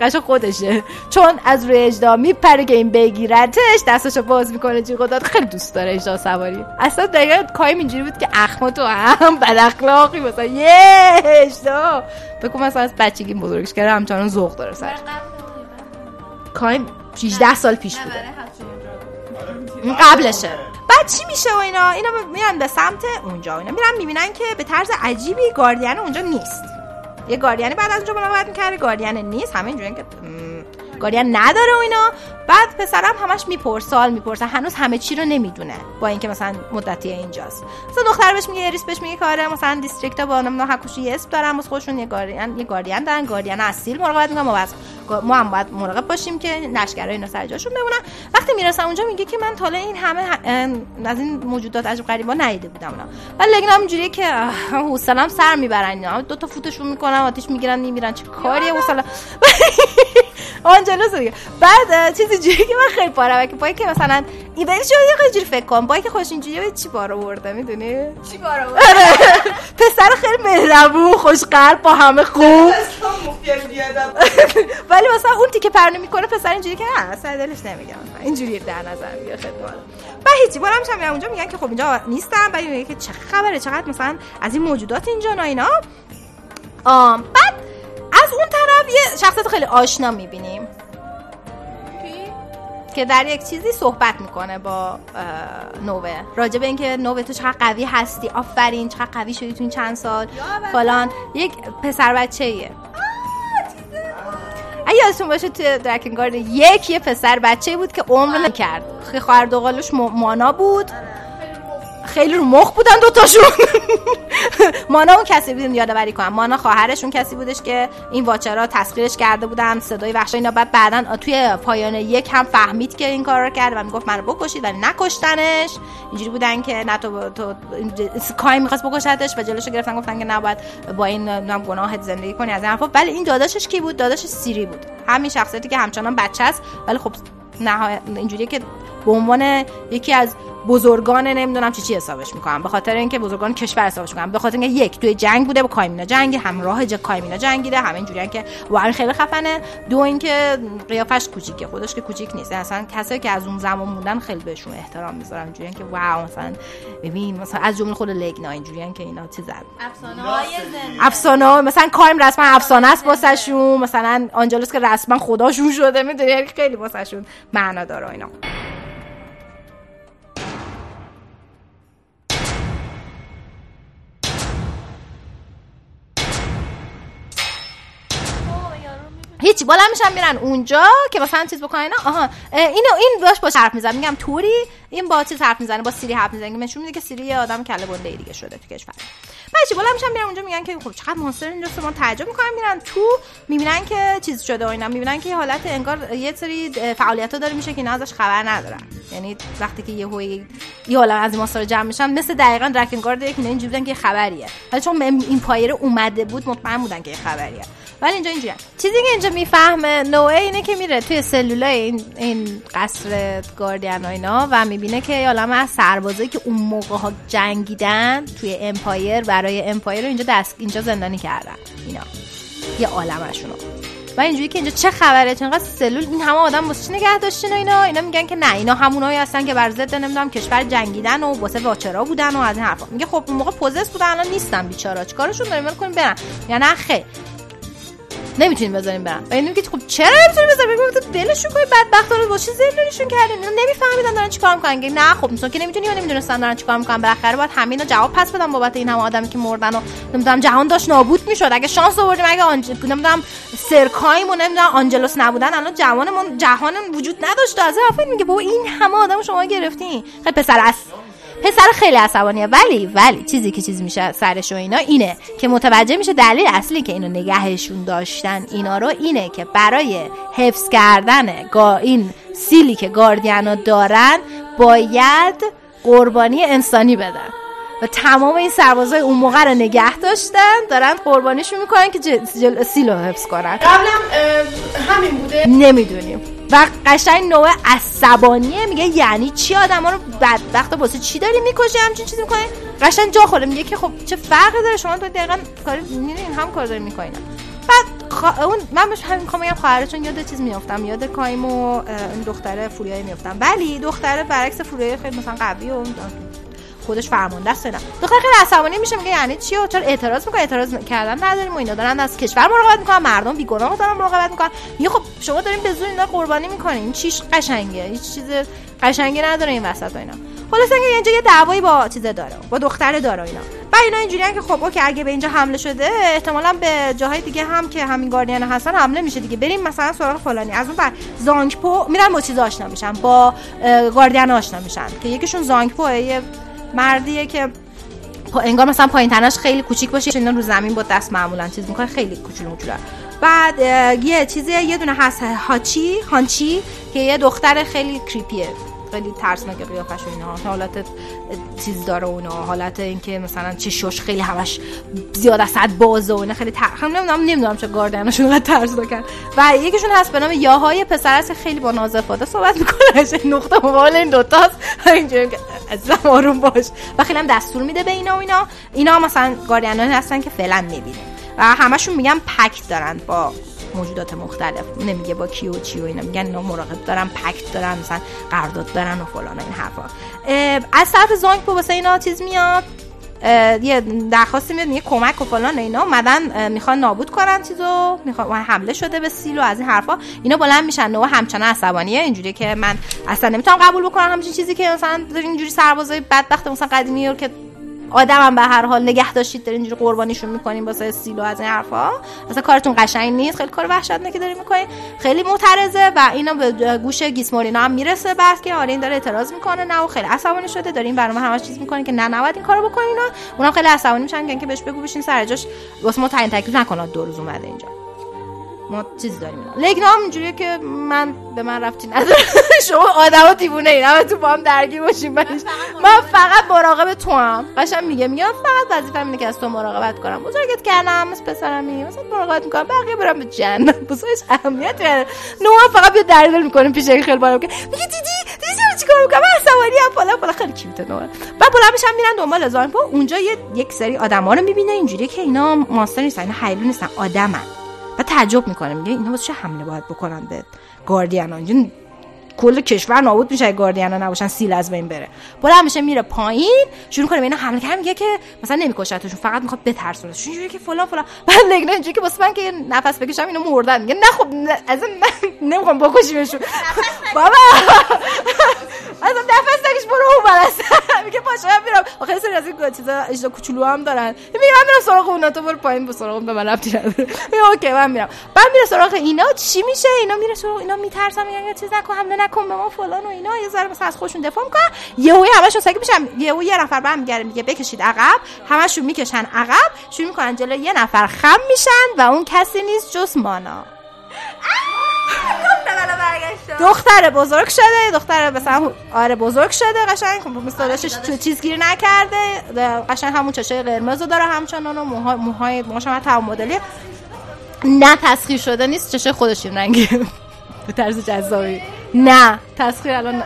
قشنگ خودشه. چون از روی اجدا میپره که این بگیرتش دستشو باز می‌کنه جی خودت خیلی دوست داره اجدا سواری. اصلا دقیقا کایم اینجوری بود که اخما تو هم بد اخلاقی مثلا. یه اشتا بگو مثلا از بچگی بزرگش کرده همچنان ذوق داره سر. کایم 16 سال پیش بوده. این قبلشه. بعد چی میشه و اینا؟ اینا میرن به سمت اونجا اینا. میرن می‌بینن که به طرز عجیبی گاردین اونجا نیست. یه گاردین بعد از اونجا مراقبت می‌کرده گاردین نیست. همه اینجوریه که گاردین نداره و اینا. بعد پسرم همش میپرس سوال می‌پرسه هنوز همه چی رو نمی‌دونه. با اینکه مثلا مدتی اینجاست. مثلا دختر بهش میگه ریس بهش میگه کاره مثلا دیستریکت با نمی‌دونم حکوشی اسم دارن واسه خودشون یه گاردین یه گاردین دارن گاردین اصیل مراقبت می‌کنن ما ما هم باید مراقب باشیم که لشکرای اینا سر جاشون بمونن. وقتی می‌رسم اونجا میگه که من تا این همه از این موجودات عجب غریبا ندیده بودم اونا. ولی لگن اینجوریه که حوصله‌ام سر می‌برن اینا. دو تا فوتشون می‌کنن آتیش می‌گیرن میمیرن چه کاری حوصله آنجلوس دیگه. بعد چیزی جوری که من خیلی پاره که پای که مثلا ایده شو یه جوری فکر کنم. با که خوش اینجوری چی بار آورده می‌دونی؟ چی بار آورده پسر خیلی مهربون خوش قلب با همه خوب. ولی مثلا اون تیکه پرنه می‌کنه پسر اینجوری که نه اصلا دلش نمیگه اینجوری در نظر می‌گیره خیلی و هیچی بارم هم اونجا میگن که خب اینجا نیستم ولی میگه که چه خبره چقدر مثلا از این موجودات اینجا نه اینا. آم بعد از اون طرف یه شخصیت خیلی آشنا می‌بینیم. که در یک چیزی صحبت می‌کنه با نوه. راجع به اینکه نوه تو چقدر قوی هستی آفرین چقدر قوی شدی تو این چند سال. فلان. یک پسر بچه ایه اگه یادتون باشه توی درکنگارد یک یه پسر بچه بود که عمر نکرد. خواهر دوقالوش مانا بود. خیلی رو مخ بودن دوتاشون. مانا اون کسی بودیم یادآوری کنم. مانا خواهرشون کسی بودش که این واچرا تسخیرش کرده بودن صدای وحش اینا. بعد بعدا توی پایان یک هم فهمید که این کار رو کرد و می‌گفت منو بکشید ولی نکشتنش. اینجوری بودن که نه تو تو کای می‌خواست بکشتش و جلوشو گرفتن گفتن که نباید با این نام گناهت زندگی کنی از این حرفا. ولی این داداشش کی بود؟ داداشش سیری بود. همین شخصیتی که همچنان بچه است ولی خب نهایت اینجوریه که به عنوان یکی از بزرگان نمی‌دونم چی چی حسابش می‌کنم. به خاطر اینکه بزرگان کشور حسابش می‌کنم. به خاطر اینکه یک توی جنگ بوده با کایمینا جنگی همراه ج کایمینا جنگیده همه اینجوریان که واقعا خیلی خفنه. دو اینکه قیافش کوچیکه. خودش که کوچیک نیست. اصلا کسایی که از اون زمان موندن خیلی بهشون احترام می‌ذارم. اینجوریان که واو مثلا ببین مثلا از جمله خود لگنا اینجوریان که اینا چیزن افسانه های افسانه مثلا کایم رسما افسانه است واسهشون. مثلا آنجلوس که رسما خداشون شده می‌دونی؟ خیلی واسهشون معنا داره اینا. هیچی بالا میشن میرن اونجا که مثلا چیز بکنن آها. اینو این باش با حرف می‌زنه میگم توری این با چیز حرف می‌زنه با سیری حرف می‌زنه. نشون میده که سیری یه آدم کله گنده دیگه شده تو کشور. بعد بالا میشن میرن اونجا میگن که خب چقدر monster اینجا ما تعجب می‌کنن. میرن تو می‌بینن که چیز شده و اینا. می‌بینن که حالت انگار یه سری فعالیت ها داره میشه که اینا ازش خبر ندارن. یعنی وقتی که یه هوی یه از این monster جمع میشن مثل دقیقاً Drakengard یک اینا اینجوری بودن که خبریه. ولی چون این پایر اومده بود مطمئن بودن که خبریه. ولی اینجا اینجوریه چیزی که اینجا می‌فهمه نوعه اینه که میره توی سلولای این این قصر گاردین و اینا و می‌بینه که عالمه از سربازایی که اون موقع ها جنگیدن توی empire برای empire رو اینجا دست اینجا زندانی کردن. اینا. یه عالمشونو. و اینجوری که اینجا چه خبره؟ چون سلول این همه آدم واسه چی نگه داشتین اینا؟ اینا میگن که نه اینا همونایی هستن که بر ضد نمی‌دونم کشور جنگیدن و واسه واچرا بودن و از این حرفا. میگه خب اون موقع پوزس بودن الان نیستن بیچارا. چیکارشون داریم؟ کنیم برن. یا نه نمی‌تونیم بذاریم برن. و اینو که خب چرا نمی‌تونیم بذاریم؟ بگم دلشون کنی بدبختا رو با چی زندانیشون کردین اینا نمیفهمیدن دارن چیکار می‌کنن. نه خب مثلا که نمی‌تونی یا نمی‌دونستن دارن چیکار می‌کنن. بالاخره باید همینا جواب پس بدن بابت این هم آدمی که مردن و نمی‌دونم جهان داشت نابود می‌شد. اگه شانس آوردیم اگه آنج... نمی‌دونم سرکایم و نمی‌دونم آنجلوس نبودن الان جوانمون جهان وجود نداشت. از حرف میگه بابا این همه آدم شما گرفتین خیلی پسر است. پسر خیلی عصبانیه. ولی ولی چیزی که چیز میشه سرش و اینا اینه که متوجه میشه دلیل اصلی که اینو نگهشون داشتن اینا رو اینه که برای حفظ کردن گا این سیلی که گاردیانا دارن باید قربانی انسانی بدن. و تمام این سربازای اون موقع رو نگه داشتن دارن قربانیشون می‌کنن که جل... سیل رو حفظ کنن. قبلا همین بوده. نمی‌دونیم. و قشنگ نوع عصبانیه. میگه یعنی چی آدم ها رو بدبخت واسه چی داری می‌کشه همچین چیزی می‌کنه قشنگ جا خوره. میگه که خب چه فرقی داره؟ شما تو دقیقا کاری می‌دونین هم کار داری می‌کنین بعد خوا... اون من بهش همین می‌خوام بگم خواهرشون یاد چیز میافتم. یاد کایم و این دختره فوریای میافتم. ولی دختره برعکس فوریای خیلی مثلا قوی و خودش فرمانده است نه. دختر خیلی عصبانی میشه میگه یعنی چی و چرا اعتراض می‌کنه اعتراض کردن نداریم و اینا دارن از کشور مراقبت می‌کنن مردم بیگناه دارن مراقبت می‌کنن. یه خب شما دارین به زور اینا قربانی می‌کنین. چیش قشنگه هیچ چیز قشنگی نداره این وسط و اینا. خلاص اینکه اینجا یه دعوایی با چیزه داره با دختر داره اینا. و اینا اینجوریان که خب اوکی اگه به اینجا حمله شده احتمالا به جاهای دیگه هم که همین گاردین هستن حمله میشه دیگه. بریم مثلا سراغ فلانی. از اون بر زانگپو میرن با چیز آشنا میشن با گاردین آشنا میشن که یکیشون زانگپو یه مردیه که انگار مثلا پایین تنش خیلی کوچیک باشه اینا رو زمین با دست معمولا چیز می‌کنه خیلی کوچولو موچولو بعد یه چیزی یه دونه هست هاچی هانچی که یه دختر خیلی کریپیه خیلی ترسناک قیافش و اینا. حالت چیز داره اونا حالت اینکه مثلا چشوش خیلی همش زیاد از حد بازه و اینا خیلی تر... هم نمی‌دونم نمی‌دونم چه گاردنشون انقدر ترسناکن. و یکیشون هست به نام یاهای پسر است خیلی با نازفاده صحبت می‌کنه. نقطه مقابل این دوتاست اینجوری از آروم باش. و خیلی هم دستور میده به اینا و اینا. اینا مثلا گاردینان هستن که فعلا نمی‌بینه و همشون میگن پکت دارن با موجودات مختلف. نمیگه با کی و چی و اینا. میگن اینا مراقب دارن پکت دارن مثلا قرارداد دارن و فلان این حرفا. از طرف زانگ واسه اینا چیز میاد. یه درخواستی میاد یه کمک و فلان اینا. اومدن می‌خوان نابود کنن چیزو. می‌خوان حمله شده به سیل و از این حرفا. اینا بلند میشن. و همچنان عصبانیه. اینجوری که من اصلا نمی‌تونم قبول بکنم همچین چیزی که مثلا اینجوری سربازای بدبخت مثلا قدیمی که آدمم به هر حال نگه داشتید دارین اینجوری قربانیشون می‌کنین واسه سیلو از این حرفا. مثلا کارتون قشنگ نیست. خیلی کار وحشتناکی دارین می‌کنین. خیلی معترضه و اینا به گوش گیسمورینا هم می‌رسه. بس که این داره اعتراض می‌کنه نه و خیلی عصبانی شده. دارین برنامه همش چیز می‌کنه که نه نباید این کارو بکنین. اونم خیلی عصبانی میشن که بهش بگو بشین سر جاش. واسه ما تعیین تکلیف نکنه. دو روز اومده اینجا. ما چیز داریم. لگنا هم اینجوریه که من به من رفتی نداره شما آدما دیوونه این همه تو با هم درگیر باشیم. من فقط مراقب تو هم. قشنگ میگه میگه فقط وظیفه اینه که از تو مراقبت کنم. بزرگت کردم مثل پسرمی. مثلا مراقبت می‌کنم. بقیه برم به جنت. بزرگش اهمیت نداره نو فقط بیا دل می‌کنیم پیش خیلی بارم که میگه دیدی؟ دیدی چیکار می‌کنم؟ عصبانی ام. فلان فلان. خیلی کیوته نو بعد بلند میشن میرن دنبال زانپو اونجا یه یک سری آدما رو می‌بینه. اینجوری که اینا ماستر نیستن. اینا حیلو نیستن. آدمن. و تعجب می‌کنه میگه اینا واسه چه حمله باید بکنن به گاردین کل کشور نابود میشه گاردیانا نباشن سیل از بین بره. بالا میشه میره پایین شروع کنه اینا حمله کنه میگه که مثلا نمیکشتشون فقط می‌خواد بترسونشون جوری که فلان فلان. بعد لگنا اینجوری که واسه من که نفس بکشم اینا مردن. میگه نه خب از نمی‌خوام بکشیمشون. بابا. اصلا نفس نکش برو اون برس میگه باشه من میرم. آخه سری از این چیزا اجدا کوچولو هم دارن. میگه من میرم سراغ اونا تو برو پایین به سراغ به من ربطی نداره میگه اوکی من میرم. بعد میره سراغ اینا چی میشه؟ اینا میره سراغ اینا میترسن میگن چیز نکن حمله نکن به ما فلان و اینا. یه ذره مثلا از خودشون دفاع می‌کنن. یهو همشون ساکت میشن. یهو یه نفر برمیگره میگه بکشید عقب. همشون می‌کشن عقب. شروع می‌کنن جلو یه نفر خم میشن و اون کسی نیست جز مانا. دختر بزرگ شده. دختر مثلا آره بزرگ شده قشنگ. خب مثلا تو چیز گیر نکرده. قشنگ همون چشه قرمز داره همچنان و موهای موهای موهاش هم تمام مدلی. نه تسخیر شده نیست. چشه خودش این رنگی به طرز جذابی. نه. تسخیر الان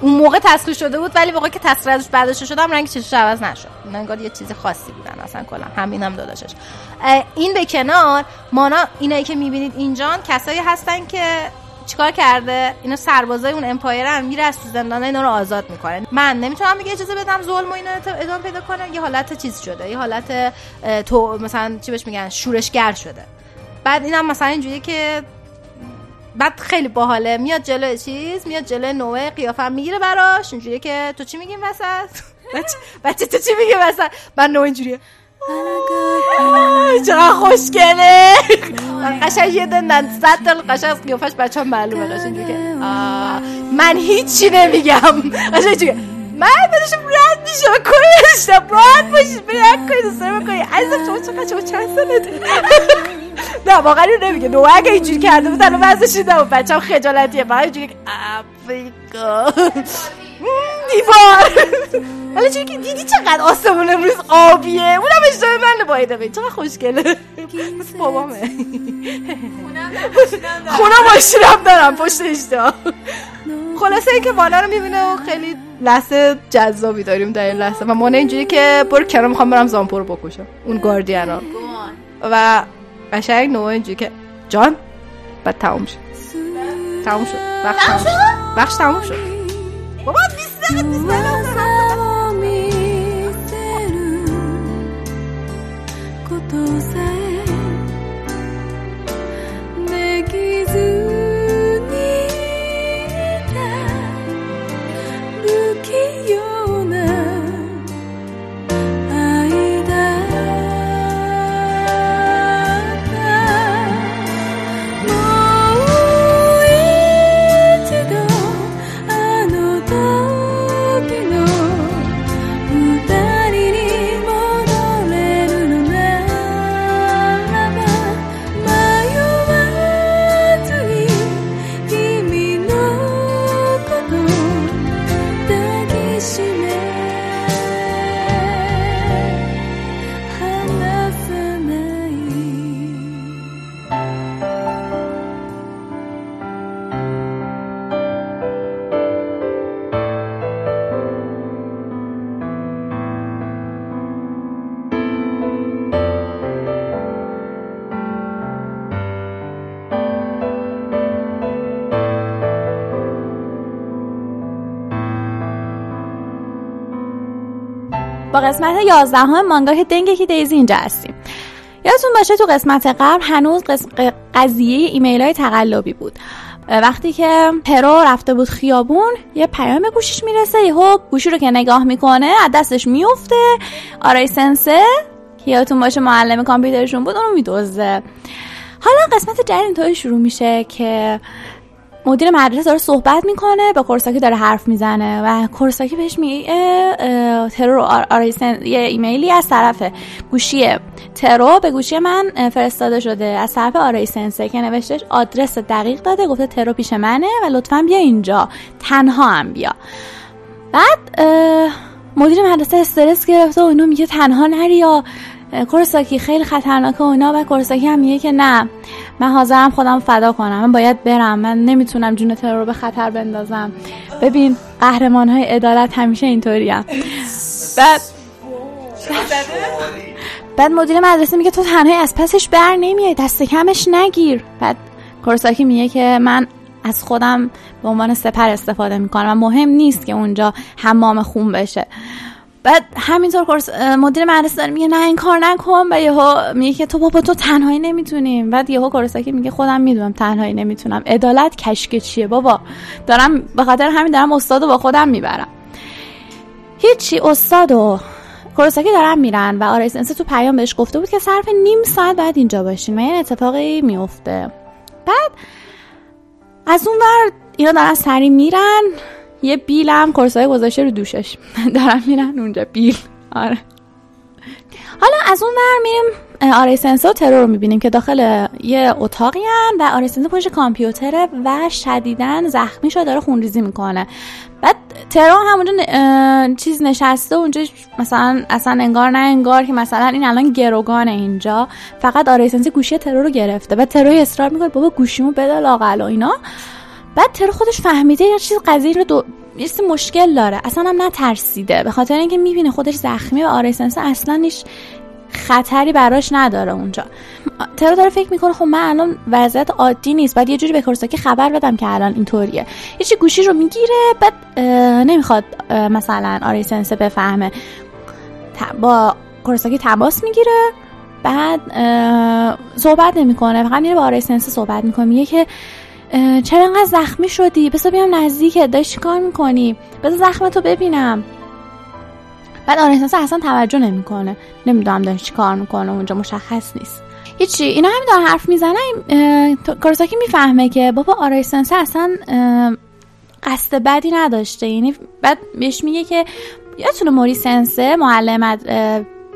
اون موقع تسخیر شده بود ولی موقعی که تسخیر ازش برداشته شدم رنگ چشش عوض نشد. انگار یه چیز خاصی بودن اصلا کلا. همین هم داداشش این به کنار مانا اینایی که می‌بینید اینجان کسایی هستن که چیکار کرده؟ اینا سربازای اون امپایرن میره از زندان اینا رو آزاد می‌کنه. من نمی‌تونم دیگه اجازه بدم ظلم و اینا ادامه پیدا کنه. یه حالت چیز شده. یه حالت تو مثلا چی بهش میگن؟ شورشگر شده. بعد اینم مثلا اینجوریه که بعد خیلی باحاله. میاد جلو چیز میاد جلو نوع قیافه می‌گیره براش. اینجوریه که تو چی میگیم وسط؟ بچه, بچه تو چی میگیم وسط؟ من نوع اینجوریه. چرا خوشگله. قشنگ یه دن صد تا قشنگ قیافش بچه هم معلومه قشنگ که. من هیچی نمیگم. قشنگ من بدشم رد میشم. کنیشم راحت باشید برید کنید دوست دارم کنید عزیزم شما چقدر شما چند سالته؟ نه واقعا نمیگه. نو اگه اینجوری کرده بود الان وزش دیدم و بچه هم خجالتیه. فقط اینجوری که افریقا. دیوار ولی چون که دیدی چقدر آسمون امروز آبیه؟ اونم اشتباه من با ایده چقدر خوشگله. مثل بابامه. خونه ماشینم دارم پشت اشتا خلاصه این که بالا رو می‌بینه و خیلی لحظه جذابی داریم در این لحظه. و مانه اینجوری که برو کنار می‌خوام برم زامپو رو بکشم. اون گاردین ها و قشنگ نوع اینجوری که جان؟ بعد تموم شد. تموم شد. بخش تموم شد. بخش تموم شد. بابا نیستم نیستم قسمت 11 هم مانگای Dengeki Daisy اینجا هستیم. یادتون باشه تو قسمت قبل هنوز قس- ق- قضیه ایمیل های تقلبی بود. وقتی که پرو رفته بود خیابون یه پیام گوشیش می‌رسه یهو گوشی رو که نگاه می‌کنه از دستش میفته آرای سنسه که یادتون باشه معلم کامپیوترشون بود اونو میدزده. حالا قسمت جدید اینطوری شروع میشه که مدیر مدرسه داره صحبت می‌کنه به کورساکی داره حرف می‌زنه و کورساکی بهش میگه ترور آر- یه ایمیلی از طرف گوشی ترو به گوشی من فرستاده شده از طرف آرای سنسه که نوشتش آدرس دقیق داده گفته ترو پیش منه و لطفا بیا اینجا تنها هم بیا. بعد مدیر مدرسه استرس گرفته و اینو میگه تنها نری یا کورساکی خیلی خطرناکه و اینا و کورساکی هم میگه که نه. من حاضرم خودم فدا کنم. من باید برم. من نمی‌تونم جون ترور رو به خطر بندازم. ببین قهرمان های عدالت همیشه اینطوری هم. بعد بعد مدیر مدرسه میگه تو تنهایی از پسش بر نمیای دست کمش نگیر. بعد کورساکی میگه که من از خودم به عنوان سپر استفاده می‌کنم و مهم نیست که اونجا حمام خون بشه. بعد همینطور کورس مدیر مدرسه داره میگه نه این کار نکن. و یهو میگه که تو بابا تو تنهایی نمی‌تونیم. بعد یهو کورساکی میگه خودم می‌دونم تنهایی نمی‌تونم. عدالت کشک چیه بابا؟ دارم به خاطر همین دارم استادو با خودم می‌برم. هیچی استاد و کورساکی دارن میرن و آرای سنسه تو پیام بهش گفته بود که صرف نیم ساعت بعد اینجا باشین و یه اتفاقی میفته. بعد از اون ور اینا دارن سری میرن. یه بیل هم کورسای گذاشته رو دوشش. دارن میرن اونجا بیل. آره. حالا از اون ور میریم آرای سنسه و ترور رو می‌بینیم که داخل یه اتاقی هن و آرای سنسه پشت کامپیوتره و شدیدن زخمی شده داره خونریزی می‌کنه. بعد ترور همونجا ن- چیز نشسته اونجا مثلا اصلا انگار نه انگار که مثلا این الان گروگانه اینجا. فقط آرای سنسه گوشی ترور رو گرفته بعد ترور اصرار می‌کنه بابا گوشیمو بده لاقل و اینا. بعد ترور خودش فهمیده یا چیز قضیه رو دو یه مشکل داره. اصلا هم نترسیده. به خاطر اینکه می‌بینه خودش زخمی و آرای سنسه اصلا هیچ خطری براش نداره اونجا. ترو داره فکر می‌کنه خب من الان وضعیت عادی نیست. بعد یه جوری به کورساکی خبر بدم که الان اینطوریه. یه چی گوشی رو می‌گیره بعد نمی‌خواد مثلا آری سنسه بفهمه. با کورساکی تماس می‌گیره. بعد صحبت نمی‌کنه. فقط میره با آرای سنسه صحبت می‌کنه. میگه که چرا انقدر زخمی شدی؟ بذار بیام نزدیکت داری چیکار می‌کنی؟ بذار زخمتو ببینم. بعد آرنسنس اصلا توجه نمی‌کنه. نمی‌دونم داره چی کار می‌کنه اونجا مشخص نیست. هیچی اینا همین دارن حرف می‌زنن. کورساکی می‌فهمه که بابا آرایسنس اصلا قصد بدی نداشته. یعنی بعد بهش میگه که یادتونه موری سنسه معلم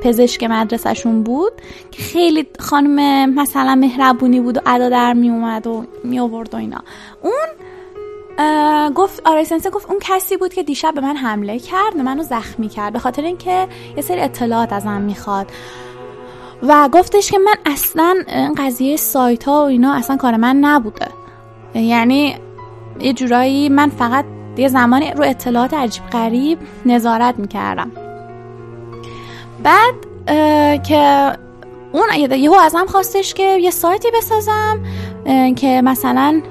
پزشک مدرسهشون بود که خیلی خانم مثلا مهربونی بود و ادا در میومد و می آورد و اینا. اون گفت آرای گفت اون کسی بود که دیشب به من حمله کرد و منو زخمی کرد به خاطر اینکه یه سری اطلاعات ازم می‌خواد. و گفتش که من اصلا این قضیه سایت ها و اینا اصلا کار من نبوده. یعنی یه جورایی من فقط یه زمانی رو اطلاعات عجیب غریب نظارت می‌کردم. بعد که اون یه- یهو ازم خواستش که یه سایتی بسازم که مثلا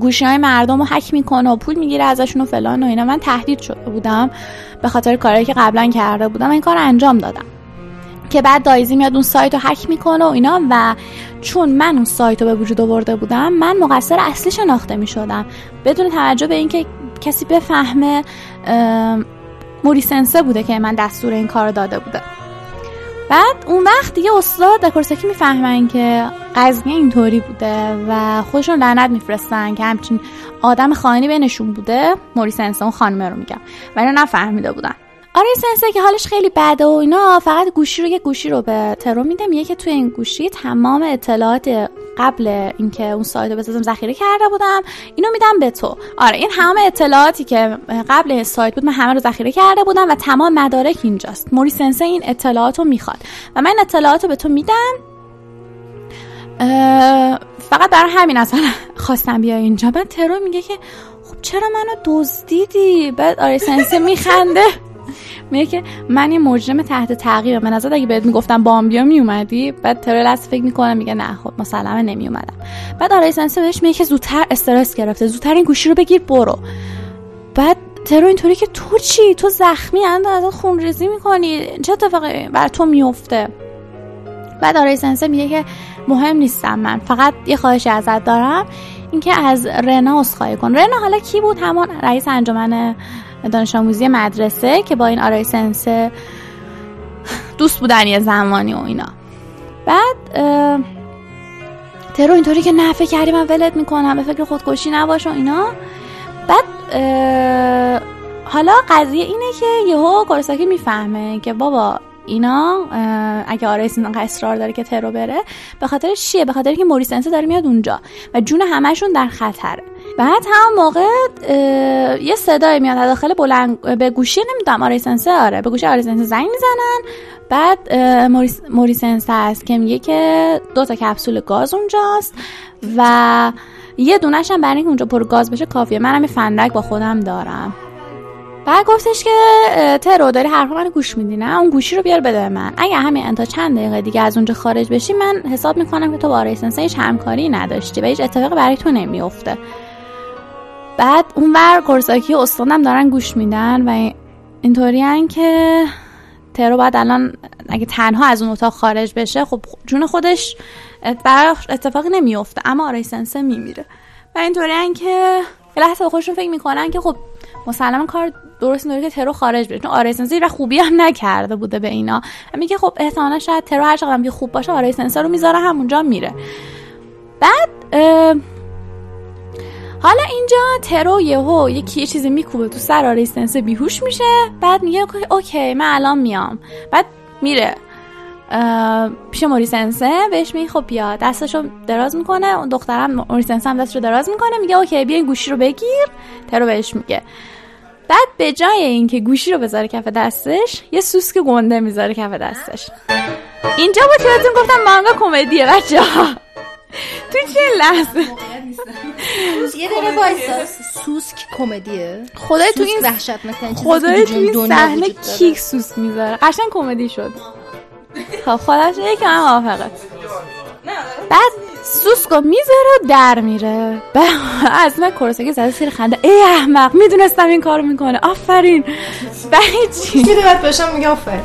گوشی های مردم رو حک می‌کنه و پول می‌گیره ازشون و فلان و اینا. من تهدید شده بودم به خاطر کارهایی که قبلا کرده بودم. این کار انجام دادم. که بعد دایزی میاد اون سایت رو حک می‌کنه و اینا و چون من اون سایت رو به وجود آورده بودم من مقصر اصلی شناخته می‌شدم. بدون توجه به اینکه کسی بفهمه موریسنسه بوده که من دستور این کار داده بوده. بعد اون وقت دیگه استاد دکورساکی می‌فهمن که قضیه اینطوری بوده و خودشون لعنت میفرستن که همچین آدم خائنی بینشون بوده. موریسنسه اون خانمه رو میگم. و اینو نفهمیده بودن. آره سنسه که حالش خیلی بده و اینا فقط گوشی رو یه گوشی رو به ترو میده میگه که توی این گوشی تمام اطلاعات قبل اینکه اون سایت رو بسازم ذخیره کرده بودم. اینو میدم به تو. آره این همه اطلاعاتی که قبل سایت بود من همه رو ذخیره کرده بودم و تمام مدارک اینجاست. موری سنسه این اطلاعات رو می‌خواد و من اطلاعات رو به تو میدم. فقط برای همین اصلا خواستم بیا اینجا. بعد ترو میگه که خب چرا منو دزدیدی؟ بعد آره سنسه میخنده. میگه که من یه مجرم تحت تعقیبم به نظر اگه بهت می‌گفتم بامبیا میومدی؟ بعد ترل از فکر می‌کنه میگه نه خب مسلما نمیومدم. بعد آرای سنسه بهش میگه که زودتر استرس گرفته زودتر این گوشی رو بگیر برو. بعد ترو اینطوری که تو چی؟ تو زخمی اند ازت خونریزی می‌کنی. چه اتفاقی بر تو میفته بعد آرای سنسه میگه که مهم نیستم من فقط یه خواهش ازت دارم اینکه از رنا عذرخواهی کن. رنا حالا کی بود؟ همون رئیس انجمن دانش آموزی مدرسه که با این آرای سنسه دوست بودن یه زمانی و اینا. بعد ترو اینطوری که فکر کردی من ولت می‌کنم به فکر خودکشی نباش و اینا. بعد حالا قضیه اینه که یهو کورساکی می‌فهمه که بابا اینا اگه آرایس اصرار داره که ترو بره به خاطر چیه؟ به خاطر که موریسنسه داره میاد اونجا و جون همشون در خطره. بعد هم موقع یه صدای میاد داخل بلند به گوشی نمی‌دونم آریسنسه آره به گوشی آریسنسه زنگ می‌زنن. بعد موریس، موریسنسه هست که میگه که دو تا کپسول گاز اونجاست و یه دونش هم برای اینکه اونجا پر گاز بشه کافیه. منم یه فندک با خودم دارم. بعد گفتش که ترو داری حرف من گوش میدی نه؟ اون گوشی رو بیار بده من. اگه همین تا چند دقیقه دیگه از اونجا خارج بشی من حساب می‌کنم که تو با آریسنسه هیچ همکاری نداشتی و هیچ اتفاقی برای تو نمیافته. بعد اون بر کورساکی و استادم دارن گوش میدن و اینطوری که ترو بعد الان اگه تنها از اون اتاق خارج بشه خب جون خودش بر اتفاقی نمیفته اما آرای سنسه میمیره. و اینطوری که لحظه به خودشون فکر می‌کنن که خب مسلما کار درست نیست که ترو خارج بشه چون آرای سنسه و خوبی هم نکرده بوده به اینا. میگه خب احتمالا شاید ترو هر چقدر خوب باشه آرای سنسه رو می‌ذاره همونجا میره. بعد حالا اینجا ترو یهو یکی یه چیزی میکوبه تو سر آریستنس بیهوش میشه. بعد میگه اوکی من الان میام. بعد میره. پیش موریسنسه بهش میگه خب بیا دستشو دراز می‌کنه. اون دخترم موریسنسه هم دستشو دراز می‌کنه میگه اوکی بیا این گوشی رو بگیر. ترو بهش میگه. بعد به جای اینکه گوشی رو بذاره کف دستش یه سوسک گنده می‌ذاره کف دستش. اینجا با تیاتون گفتم مانگا کمدیه بچه تو چه لحظه؟ یه دقیقه وایسا. سوسک کمدیه. خدای تو این وحشتناک خدای تو این صحنه کیک سوسک می‌ذاره. قشنگ کمدی شد. خب خودش یکی هم موافقه بعد سوسکو می‌ذاره و در میره. از من کرسکی زده سیر خنده. ای احمق می‌دونستم این کارو می‌کنه. آفرین. بعد چی؟ باید باشم میگه آفرین.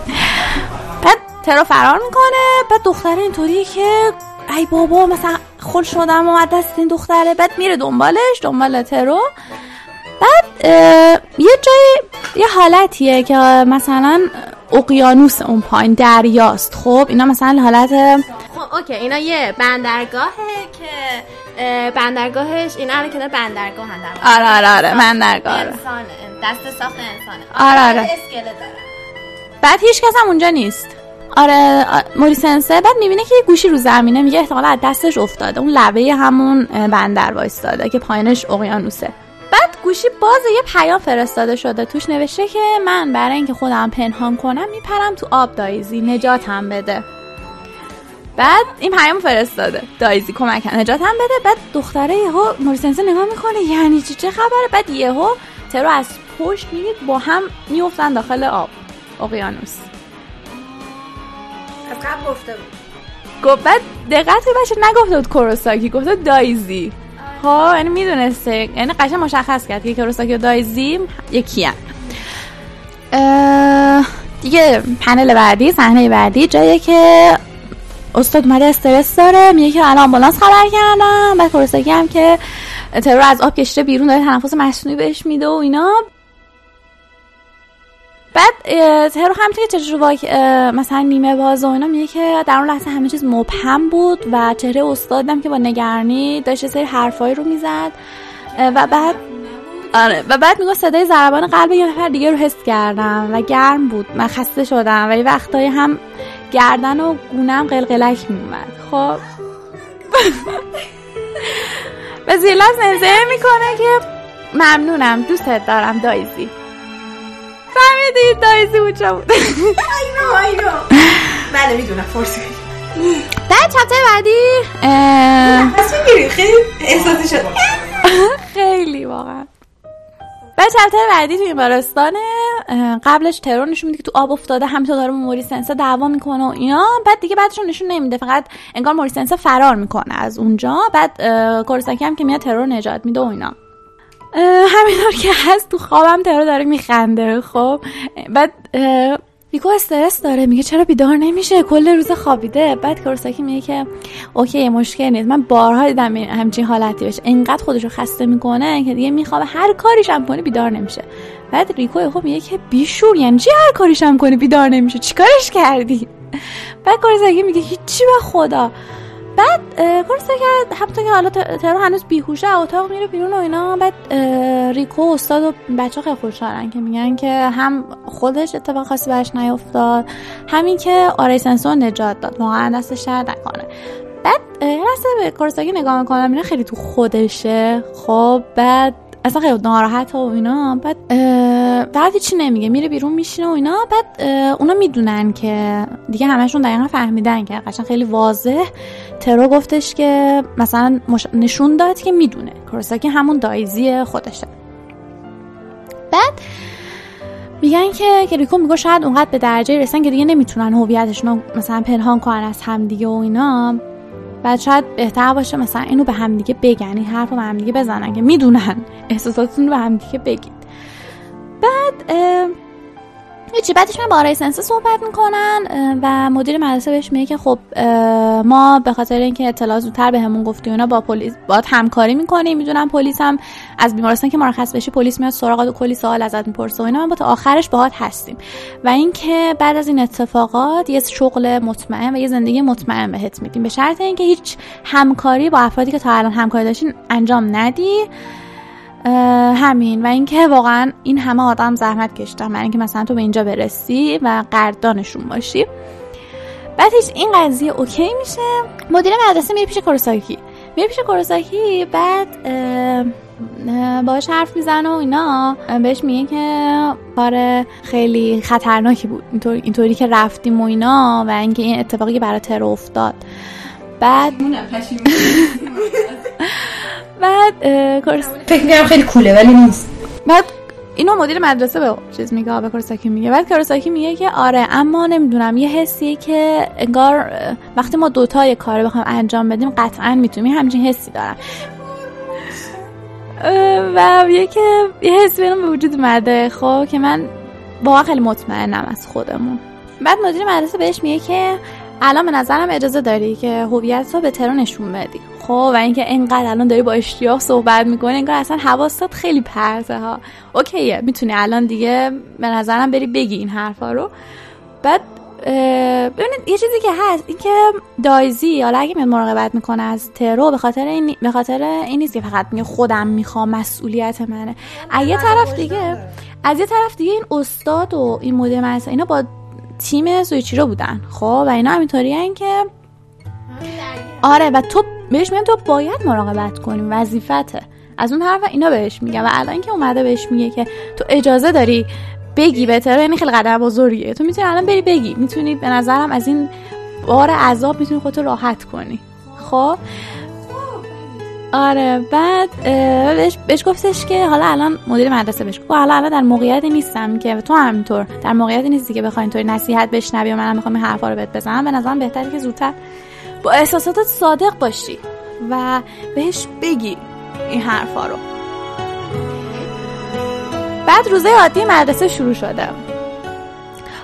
بعد ترو فرار می‌کنه. بعد دختره اینطوریه که ای بابا مثلا خل شدم و دست این دختره. بعد میره دنبالش دنبال ترو. بعد یه جای یه حالتیه که مثلا اقیانوس اون پایین دریاست. خب اینا مثلا حالت خب اوکی اینا یه بندرگاهه که بندرگاهش اینا رو که بندرگاه هم آره آره آره بندرگاه انسانه. دست ساخت انسانه. آره آره. بعد هیچ کس هم اونجا نیست. آره موریسنسه بعد می‌بینه که یه گوشی رو زمینه میگه احتمالا از دستش افتاده. اون لبه همون بندر وایستاده که پایینش اقیانوسه. بعد گوشی باز یه پیام فرستاده شده. توش نوشته که من برای اینکه خودم پنهان کنم میپرم تو آب دایزی. نجاتم بده. بعد این پیام فرستاده. دایزی کمک نجاتم بده. بعد دختره یهو موریسنسه نگاه می‌کنه. یعنی چی؟ چه خبره؟ بعد یهو ترو از پشت می‌بینید با هم میفتن داخل آب. اقیانوس. از قبل گفته بود. گفت بعد دقت بشه نگفته بود کوروساکی گفته دایزی. ها خب، یعنی می‌دونسته. یعنی قشنگ مشخص کرد که کوروساکی و دایزی یکی هم. دیگه پنل بعدی صحنه بعدی جایی که استاد اومده استرس داره میگه که الان آمبولانس خبر کردم. بعد کوروساکی هم که ترور از آب کشته بیرون داره تنفس مصنوعی بهش میده و اینا. بعد ترو همینطور که تجربه مثلا نیمه باز و اینا میگه که در اون لحظه همه چیز مبهم بود و چهره استادم که با نگرانی داشت سری حرفایی رو می‌زد. و بعد آره و بعد میگه صدای ضربان قلب یه نفر دیگه رو حس کردم و گرم بود. من خسته شدم ولی وقتایی هم گردن و گونم قلقلک میومد خب. و زیلا زنزه می‌کنه که ممنونم دوستت دارم دایزی. فهمیدید دایزی بود. اینو اینو بله می‌دونم فرسی بعد چپتر بعدی؟ خیلی احساسی شد. خیلی واقعا. بعد چپتر بعدی توی بیمارستانه قبلش ترور نشون میده که تو آب افتاده همینطور داره موری سنسا دعوا می‌کنه و اینا. بعد دیگه بعدش نشون نمیده فقط انگار موری سنسا فرار می‌کنه از اونجا. بعد کورساکی هم که میاد ترور نجات میده و اینا. همینطور که هست تو خوابم ترور داره میخنده خب؟ بعد ریکو استرس داره میگه چرا بیدار نمیشه؟ کل روز خوابیده. بعد کورساکی میگه که اوکی مشکل نیست. من بارها دیدم همچین حالتی بشه انقدر خودشو خسته می‌کنه که دیگه میخوابه. هر کاریش هم کنی بیدار نمیشه. بعد ریکو خب میگه که بیشور یعنی چی هر کاریش هم کنی بیدار نمیشه؟ چیکارش کردی؟ بعد کورساکی میگه هیچی به خدا. بعد کورسا کرد. همونطور که حالا ترو هنوز بیهوشه اتاق میره بیرون و اینا. بعد ریکو استاد و بچه خیلی خوشحالن که میگن که هم خودش اتفاق خاصی برش نیفتاد همین که آرای سنسو نجات داد. واقعا دستش درد نکنه. بعد لحظه به کورساکی نگاه می‌کنم اینا خیلی تو خودشه. خب بعد اصلا خیلی ناراحت و اینا. بعد بعد چی نمیگه. میره بیرون میشینه و اینا. بعد اونا می‌دونن که دیگه همشون دقیقا فهمیدن که قشنگ خیلی واضح. ترو گفتش که مثلا نشون داد که می‌دونه. کورساکی همون دایزی خودشه. بعد میگن که که ریکو میگه شاید اونقدر به درجه رسن که دیگه نمی‌تونن هویتشون مثلا پنهان کنن از همدیگه و اینا. بعد شاید بهتر باشه مثلا اینو به همدیگه بگن این حرف رو به همدیگه بزنن که می‌دونن. احساساتتون رو به همدیگه بگید. بعد هیچی. بعدش من با آرای سنسه صحبت می‌کنن و مدیر مدرسه بهش میگه که خب ما به خاطر اینکه اطلاع زودتر به گفتی اونا با پلیس با همکاری می‌کنیم می‌دونم پلیس هم از بیمارستان که مرخص بشی پلیس میاد سراغت و کلی سوال ازت می‌پرسه و اینا. من با تا آخرش باهات هستیم. و اینکه بعد از این اتفاقات یه شغل مطمئن و یه زندگی مطمئن بهت میدیم. به شرط اینکه هیچ همکاری با افرادی که تا الان همکاری داشتین انجام ندی. همین. و اینکه واقعا این همه آدم زحمت کشیدن برای اینکه مثلا تو به اینجا برسی و قدردانشون باشی. بعدش این قضیه اوکی میشه. مدیر مدرسه میره پیش کوروساکی میره پیش کوروساکی بعد باش حرف می‌زنه و اینا. بهش میگه که کار خیلی خطرناکی بود. اینطور اینطوری که رفتیم و اینا و اینکه این اتفاقی که برای ترو افتاد. بعد بعد فکر خیلی کوله ولی نیست. بعد اینو مدیر مدرسه به چیز میگه به کورساکی میگه. بعد کورساکی میگه که آره اما نمی‌دونم یه حسیه که انگار وقتی ما دوتا یه کار بخوایم انجام بدیم قطعا می‌تونیم همچین حسی دارم. و میگه که یه حسی بینم به وجود مده خب که من واقعا خیلی مطمئنم از خودمون. بعد مدیر مدرسه بهش میگه که الان به نظرم اجازه داری که هویت رو به ترو نشون بدی. خب و اینکه اینقدر الان داری با اشتیاق صحبت می‌کنی انگار اصلا حواست خیلی پرته ها. اوکیه می‌تونی الان دیگه به نظرم بری بگی این حرفا رو. بعد ببینید یه چیزی که هست اینکه دایزی حالا اگه میاد مراقبت می‌کنه از ترو به خاطر این به خاطر این نیست که فقط میگه خودم می‌خوام مسئولیت منه. از یه طرف دیگه از یه طرف دیگه این استاد و این مدرسه اینا با تیم سویچیرو بودن. خب و اینا همینطوری که آره و تو بهش میگن تو باید مراقبت کنی وظیفته. از اون طرف اینا بهش میگن. و الان که اومده بهش میگه که تو اجازه داری بگی بهتره یعنی خیلی قدم بزرگیه. تو می‌تونی الان بری بگی. می‌تونی به نظرم از این بار عذاب می‌تونی خودتو راحت کنی. خب؟ آره بعد بهش, بهش گفتش که حالا الان مدیر مدرسه بهش گفت حالا الان در موقعیتی نیستم که تو همینطور در موقعیتی نیستی که بخوای اینطوری نصیحت بشنوی و منم می‌خوام این حرفا رو بهت بزنم به نظرم بهتره که زودتر با احساساتت صادق باشی و بهش بگی این حرفا رو. بعد روزه عادی مدرسه شروع شده.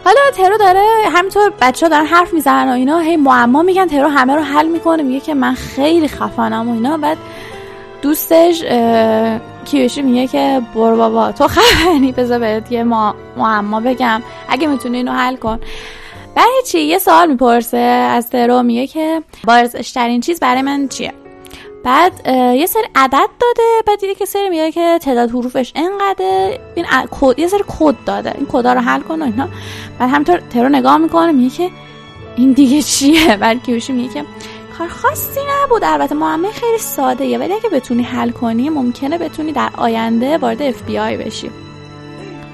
حالا ترو داره همینطور بچه ها دارن حرف می‌زنن و اینا هی معما میگن ترو همه رو حل می‌کنه میگه که من خیلی خفنم و اینا. بعد دوستش کیوشی میگه که برو بابا تو خبرنی بذار بهت یه معما بگم. اگه می‌تونی اینو حل کن. بعد چی؟ یه سوال می‌پرسه از ترو میگه که بارزشترین چیز برای من چیه؟ بعد یه سری عدد داده بعد دیگه که سری میگه که تعداد حروفش انقدر این کد یه سری کد داده. این کدا رو حل کن و اینا. بعد همینطور ترو نگاه می‌کنه میگه که این دیگه چیه؟ بعد کیوشی میگه که کار خاصی نبود. البته معما خیلی ساده یه. ولی اگه بتونی حل کنی ممکنه بتونی در آینده وارد اف بی آی بشی.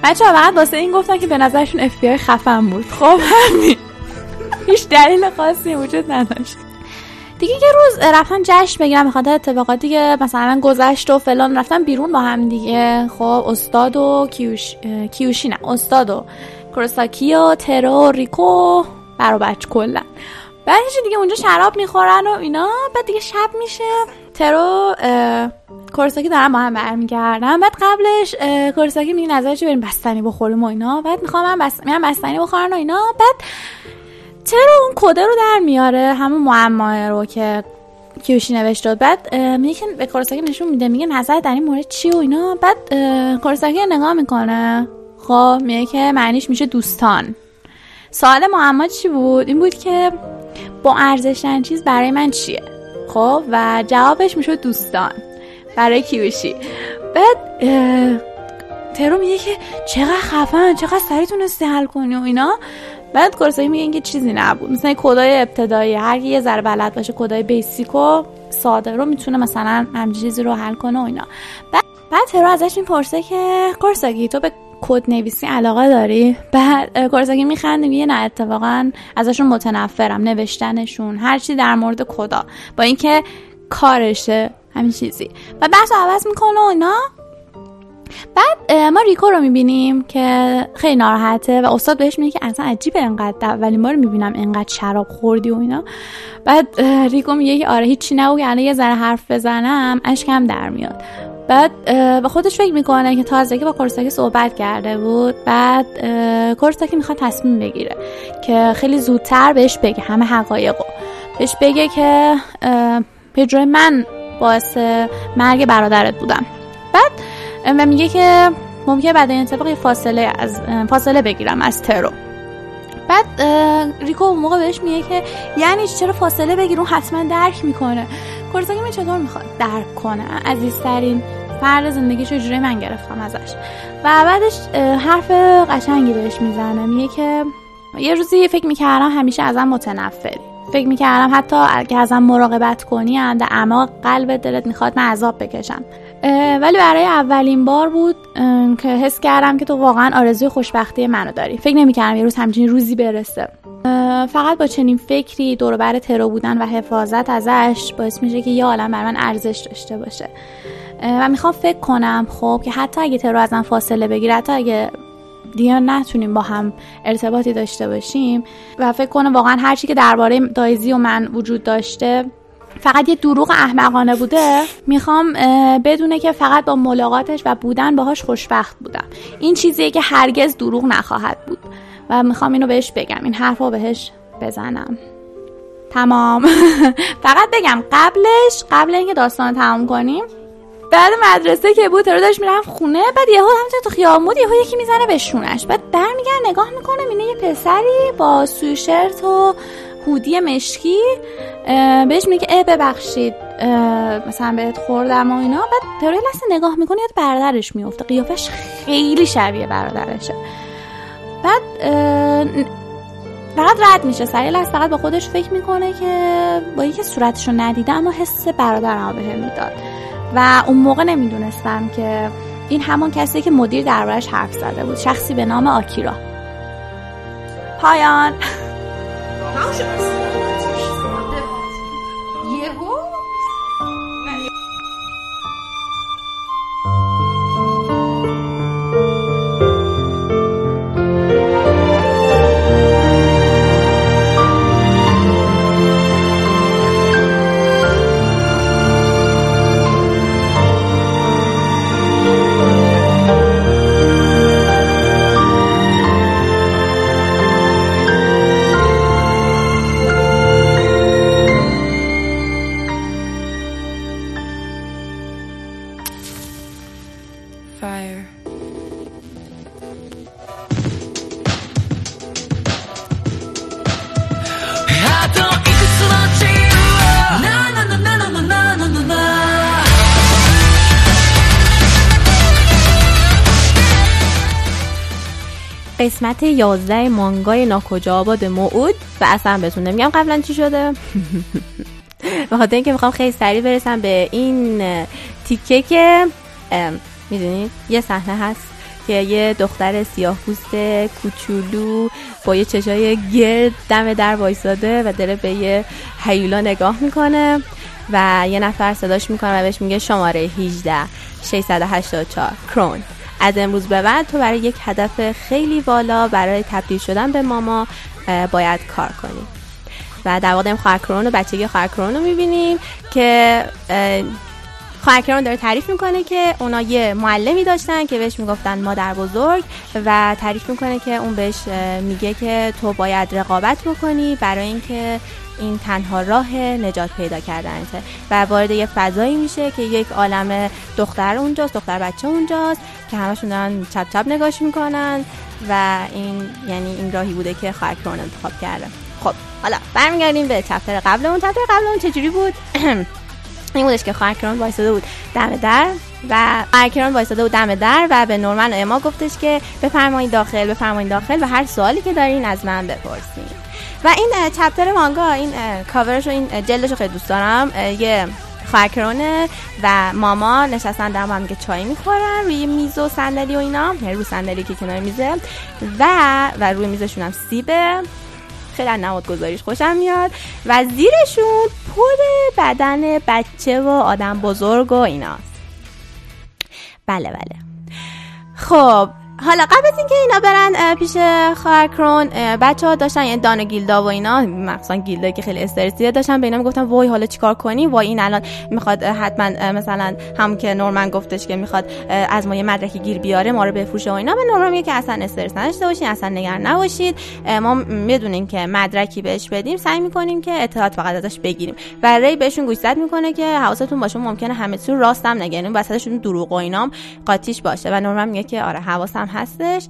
بچه ها فقط واسه این گفتن که به نظرشون اف بی آی خفن بود. خب همین. هیچ دلیل خاصی وجود نداشت. دیگه یه روز رفتن جشن بگیرم بخاطر اتفاقات دیگه مثلا گذشت و فلان رفتن بیرون با هم دیگه. خب استاد و کیوش کیوشی نه استاد و کروساکی و ترو ریکو برا بچ کلا. بعدش دیگه اونجا شراب می‌خورن و اینا بعد دیگه شب میشه. ترو کورساکی دارن با هم برمیگردن. بعد قبلش کورساکی میگه نظرش بریم بستنی بخوریم و اینا. بعد می‌خوام من بس... بستنی بخورن و اینا. بعد ترو اون کده رو در میاره؟ همون معماه رو که کیوشی نوشته بعد میگه به کورساکی نشون میده. میگه نظر در این مورد چی و اینا. بعد کورساکی نگاه می‌کنه. خب میگه که معنیش میشه دوستان. سوال معما چی بود؟ این بود که با ارزشترین چیز برای من چیه؟ خب و جوابش می‌شد دوستان. برای کیوشی. بعد ترو میگه که چقدر خفن چقدر سریع تونستی حل کنی و اینا. بعد کورسایی میگه که چیزی نبود. مثلا کدای ابتدایی هر یه ذره بلد باشه کدای بیسیک و ساده رو می‌تونه مثلا همچین چیزی رو حل کنه و اینا. بعد بعد ترو ازش می‌پرسه که کورساگی تو به کد نویسی علاقه داری؟ بعد کورساکی میخنده میگه نه اتفاقا ازشون متنفرم نوشتنشون هر چی در مورد کدا. با اینکه کارشه همین چیزی. و بحث عوض می‌کنه و اینا. بعد ما ریکو رو می‌بینیم که خیلی ناراحته و استاد بهش میگه که اصلا عجیبه انقدر اولین بار می‌بینم انقدر شراب خوردی و اینا. بعد ریکو میگه که آره هیچی نبود الان یه ذره حرف بزنم اشکم در میاد. بعد به خودش فکر می‌کنه که تازگی با کورساکی صحبت کرده بود. بعد کورساکی می‌خواد تصمیم بگیره که خیلی زودتر بهش بگه همه حقایقو. بهش بگه که به جای من باعث مرگ برادرت بودم. بعد و میگه که ممکنه بعد این اتفاق فاصله از فاصله بگیرم از ترو. بعد ریکو اون موقع بهش میگه که یعنی چرا فاصله بگیر اون حتما درک می‌کنه. کورساکی می چطور می‌خواد درک کنه؟ عزیزترین فرد زندگیشو جوری من گرفتم ازش. و بعدش حرف قشنگی بهش می‌زنه. میگه که یه روزی فکر می‌کردم همیشه ازم متنفری. فکر می‌کردم حتی اگه ازم مراقبت کنی اعماق قلب دلت می‌خواد من عذاب بکشم. ولی برای اولین بار بود که حس کردم که تو واقعا آرزوی خوشبختی منو داری. فکر نمی‌کردم یه روز همچین روزی برسه. فقط با چنین فکری دور بر ترو بودن و حفاظت ازش باعث میشه که یه عالم بر من ارزش داشته باشه. و می‌خوام فکر کنم خب که حتی اگه ترو ازم فاصله بگیره حتی اگه دیگه نتونیم با هم ارتباطی داشته باشیم و فکر کنم واقعا هرچی که درباره دایزی و من وجود داشته فقط یه دروغ احمقانه بوده. می‌خوام بدونه که فقط با ملاقاتش و بودن باهاش خوشبخت بودم. این چیزیه که هرگز دروغ نخواهد بود. و می‌خوام اینو بهش بگم. این حرف رو بهش بزنم. تمام. فقط بگم قبلش قبل اینکه داستان تمام کنیم بعد مدرسه که بود رو داشت می‌رفت خونه بعد یهو همینطور تو خیابون یهو یکی می‌زنه به شونش. بعد برمیگرد نگاه می‌کنه اینه یه پسری با سوشرت و هودی مشکی بهش میگه اه ببخشید مثلا بهت خوردم و اینا. بعد تروی لحظه نگاه می‌کنه یاد برادرش میفته قیافش خیلی شبیه برادرشه. بعد فقط رد میشه سریع لحظه فقط با خودش فکر می‌کنه که با اینکه صورتشو ندیده اما حس برادرم به هم می‌داد. و اون موقع نمی‌دونستم که این همون کسی که مدیر دربارش حرف زده بود. شخصی به نام آکیرا. پایان. 好什么 قسمت 11 مانگای ناکجا آباد موعود و اصلا بهتون نمیگم قبلا چی شده. به خاطر اینکه می‌خوام خیلی سریع برسم به این تیکه که می‌دونید یه صحنه هست که یه دختر سیاه پوست کوچولو با یه چشای گرد دم در وایساده و داره به یه حیولا نگاه می‌کنه و یه نفر صداش می‌کنه و بهش میگه شماره 18 684 کرون. از امروز به بعد تو برای یک هدف خیلی بالا برای تبدیل شدن به ماما باید کار کنی. و در واقع خواهر کرون و بچگی خواهر رو می‌بینیم که خواهر کرون داره تعریف می‌کنه که اونا یه معلمی داشتن که بهش می‌گفتن مادر بزرگ و تعریف می‌کنه که اون بهش میگه که تو باید رقابت بکنی برای اینکه این تنها راه نجات پیدا کردنته و وارد یه فضایی میشه که یک عالم دختر اونجاست دختر بچه اونجاست که همشون دارن چپ چپ نگاش می‌کنن و این یعنی این راهی بوده که خواهر انتخاب کرده. خب حالا برمیگردیم به چپتر قبلمون. چپتر قبلمون چجوری بود؟ این بودش که خواهر کرون وایساده بود دم در و خواهر وایساده بود دم در و به نورمن و اما گفتش که بفرمایید داخل بفرمایید داخل و هر سوالی که دارین از من بپرسین. و این چپتر مانگا این کاورش و این جلدش خیلی دوست دارم. یه خواهرکرونه و ماما نشستن در هم که چای می‌خورن روی میز و صندلی و اینا. یعنی رو صندلی که کنار میزه و و روی میزشون هم سیبه. خیلی نماد گذاریش خوشم میاد. و زیرشون پر بدن بچه و آدم بزرگ و ایناست بله بله. خب حالا قبل از اینکه اینا برن پیش خواهر کرون بچه ها داشتن یعنی دان گیلدا و اینا مخصوصا گیلدا که خیلی استرسیه داشتن به اینا می‌گفتن وای حالا چیکار کنی؟ وای این الان می‌خواد حتما مثلا هم که نورمن گفتش که می‌خواد از ما یه مدرکی گیر بیاره ما رو بفروشه و اینا. به نورمن میگه که اصلا استرس نداشته باشین اصلا نگران نباشید. ما می‌دونیم که مدرکی بهش بدیم سعی می‌کنیم که اطلاعات فقط ازش بگیریم. و ری بهشون گوشزد می‌کنه که حواستون باشه ممکنه همه چی راستم نگه وسطشون دروغ و اینام قاطیش باشه. و نورمن میگه که آره حواسم هستش.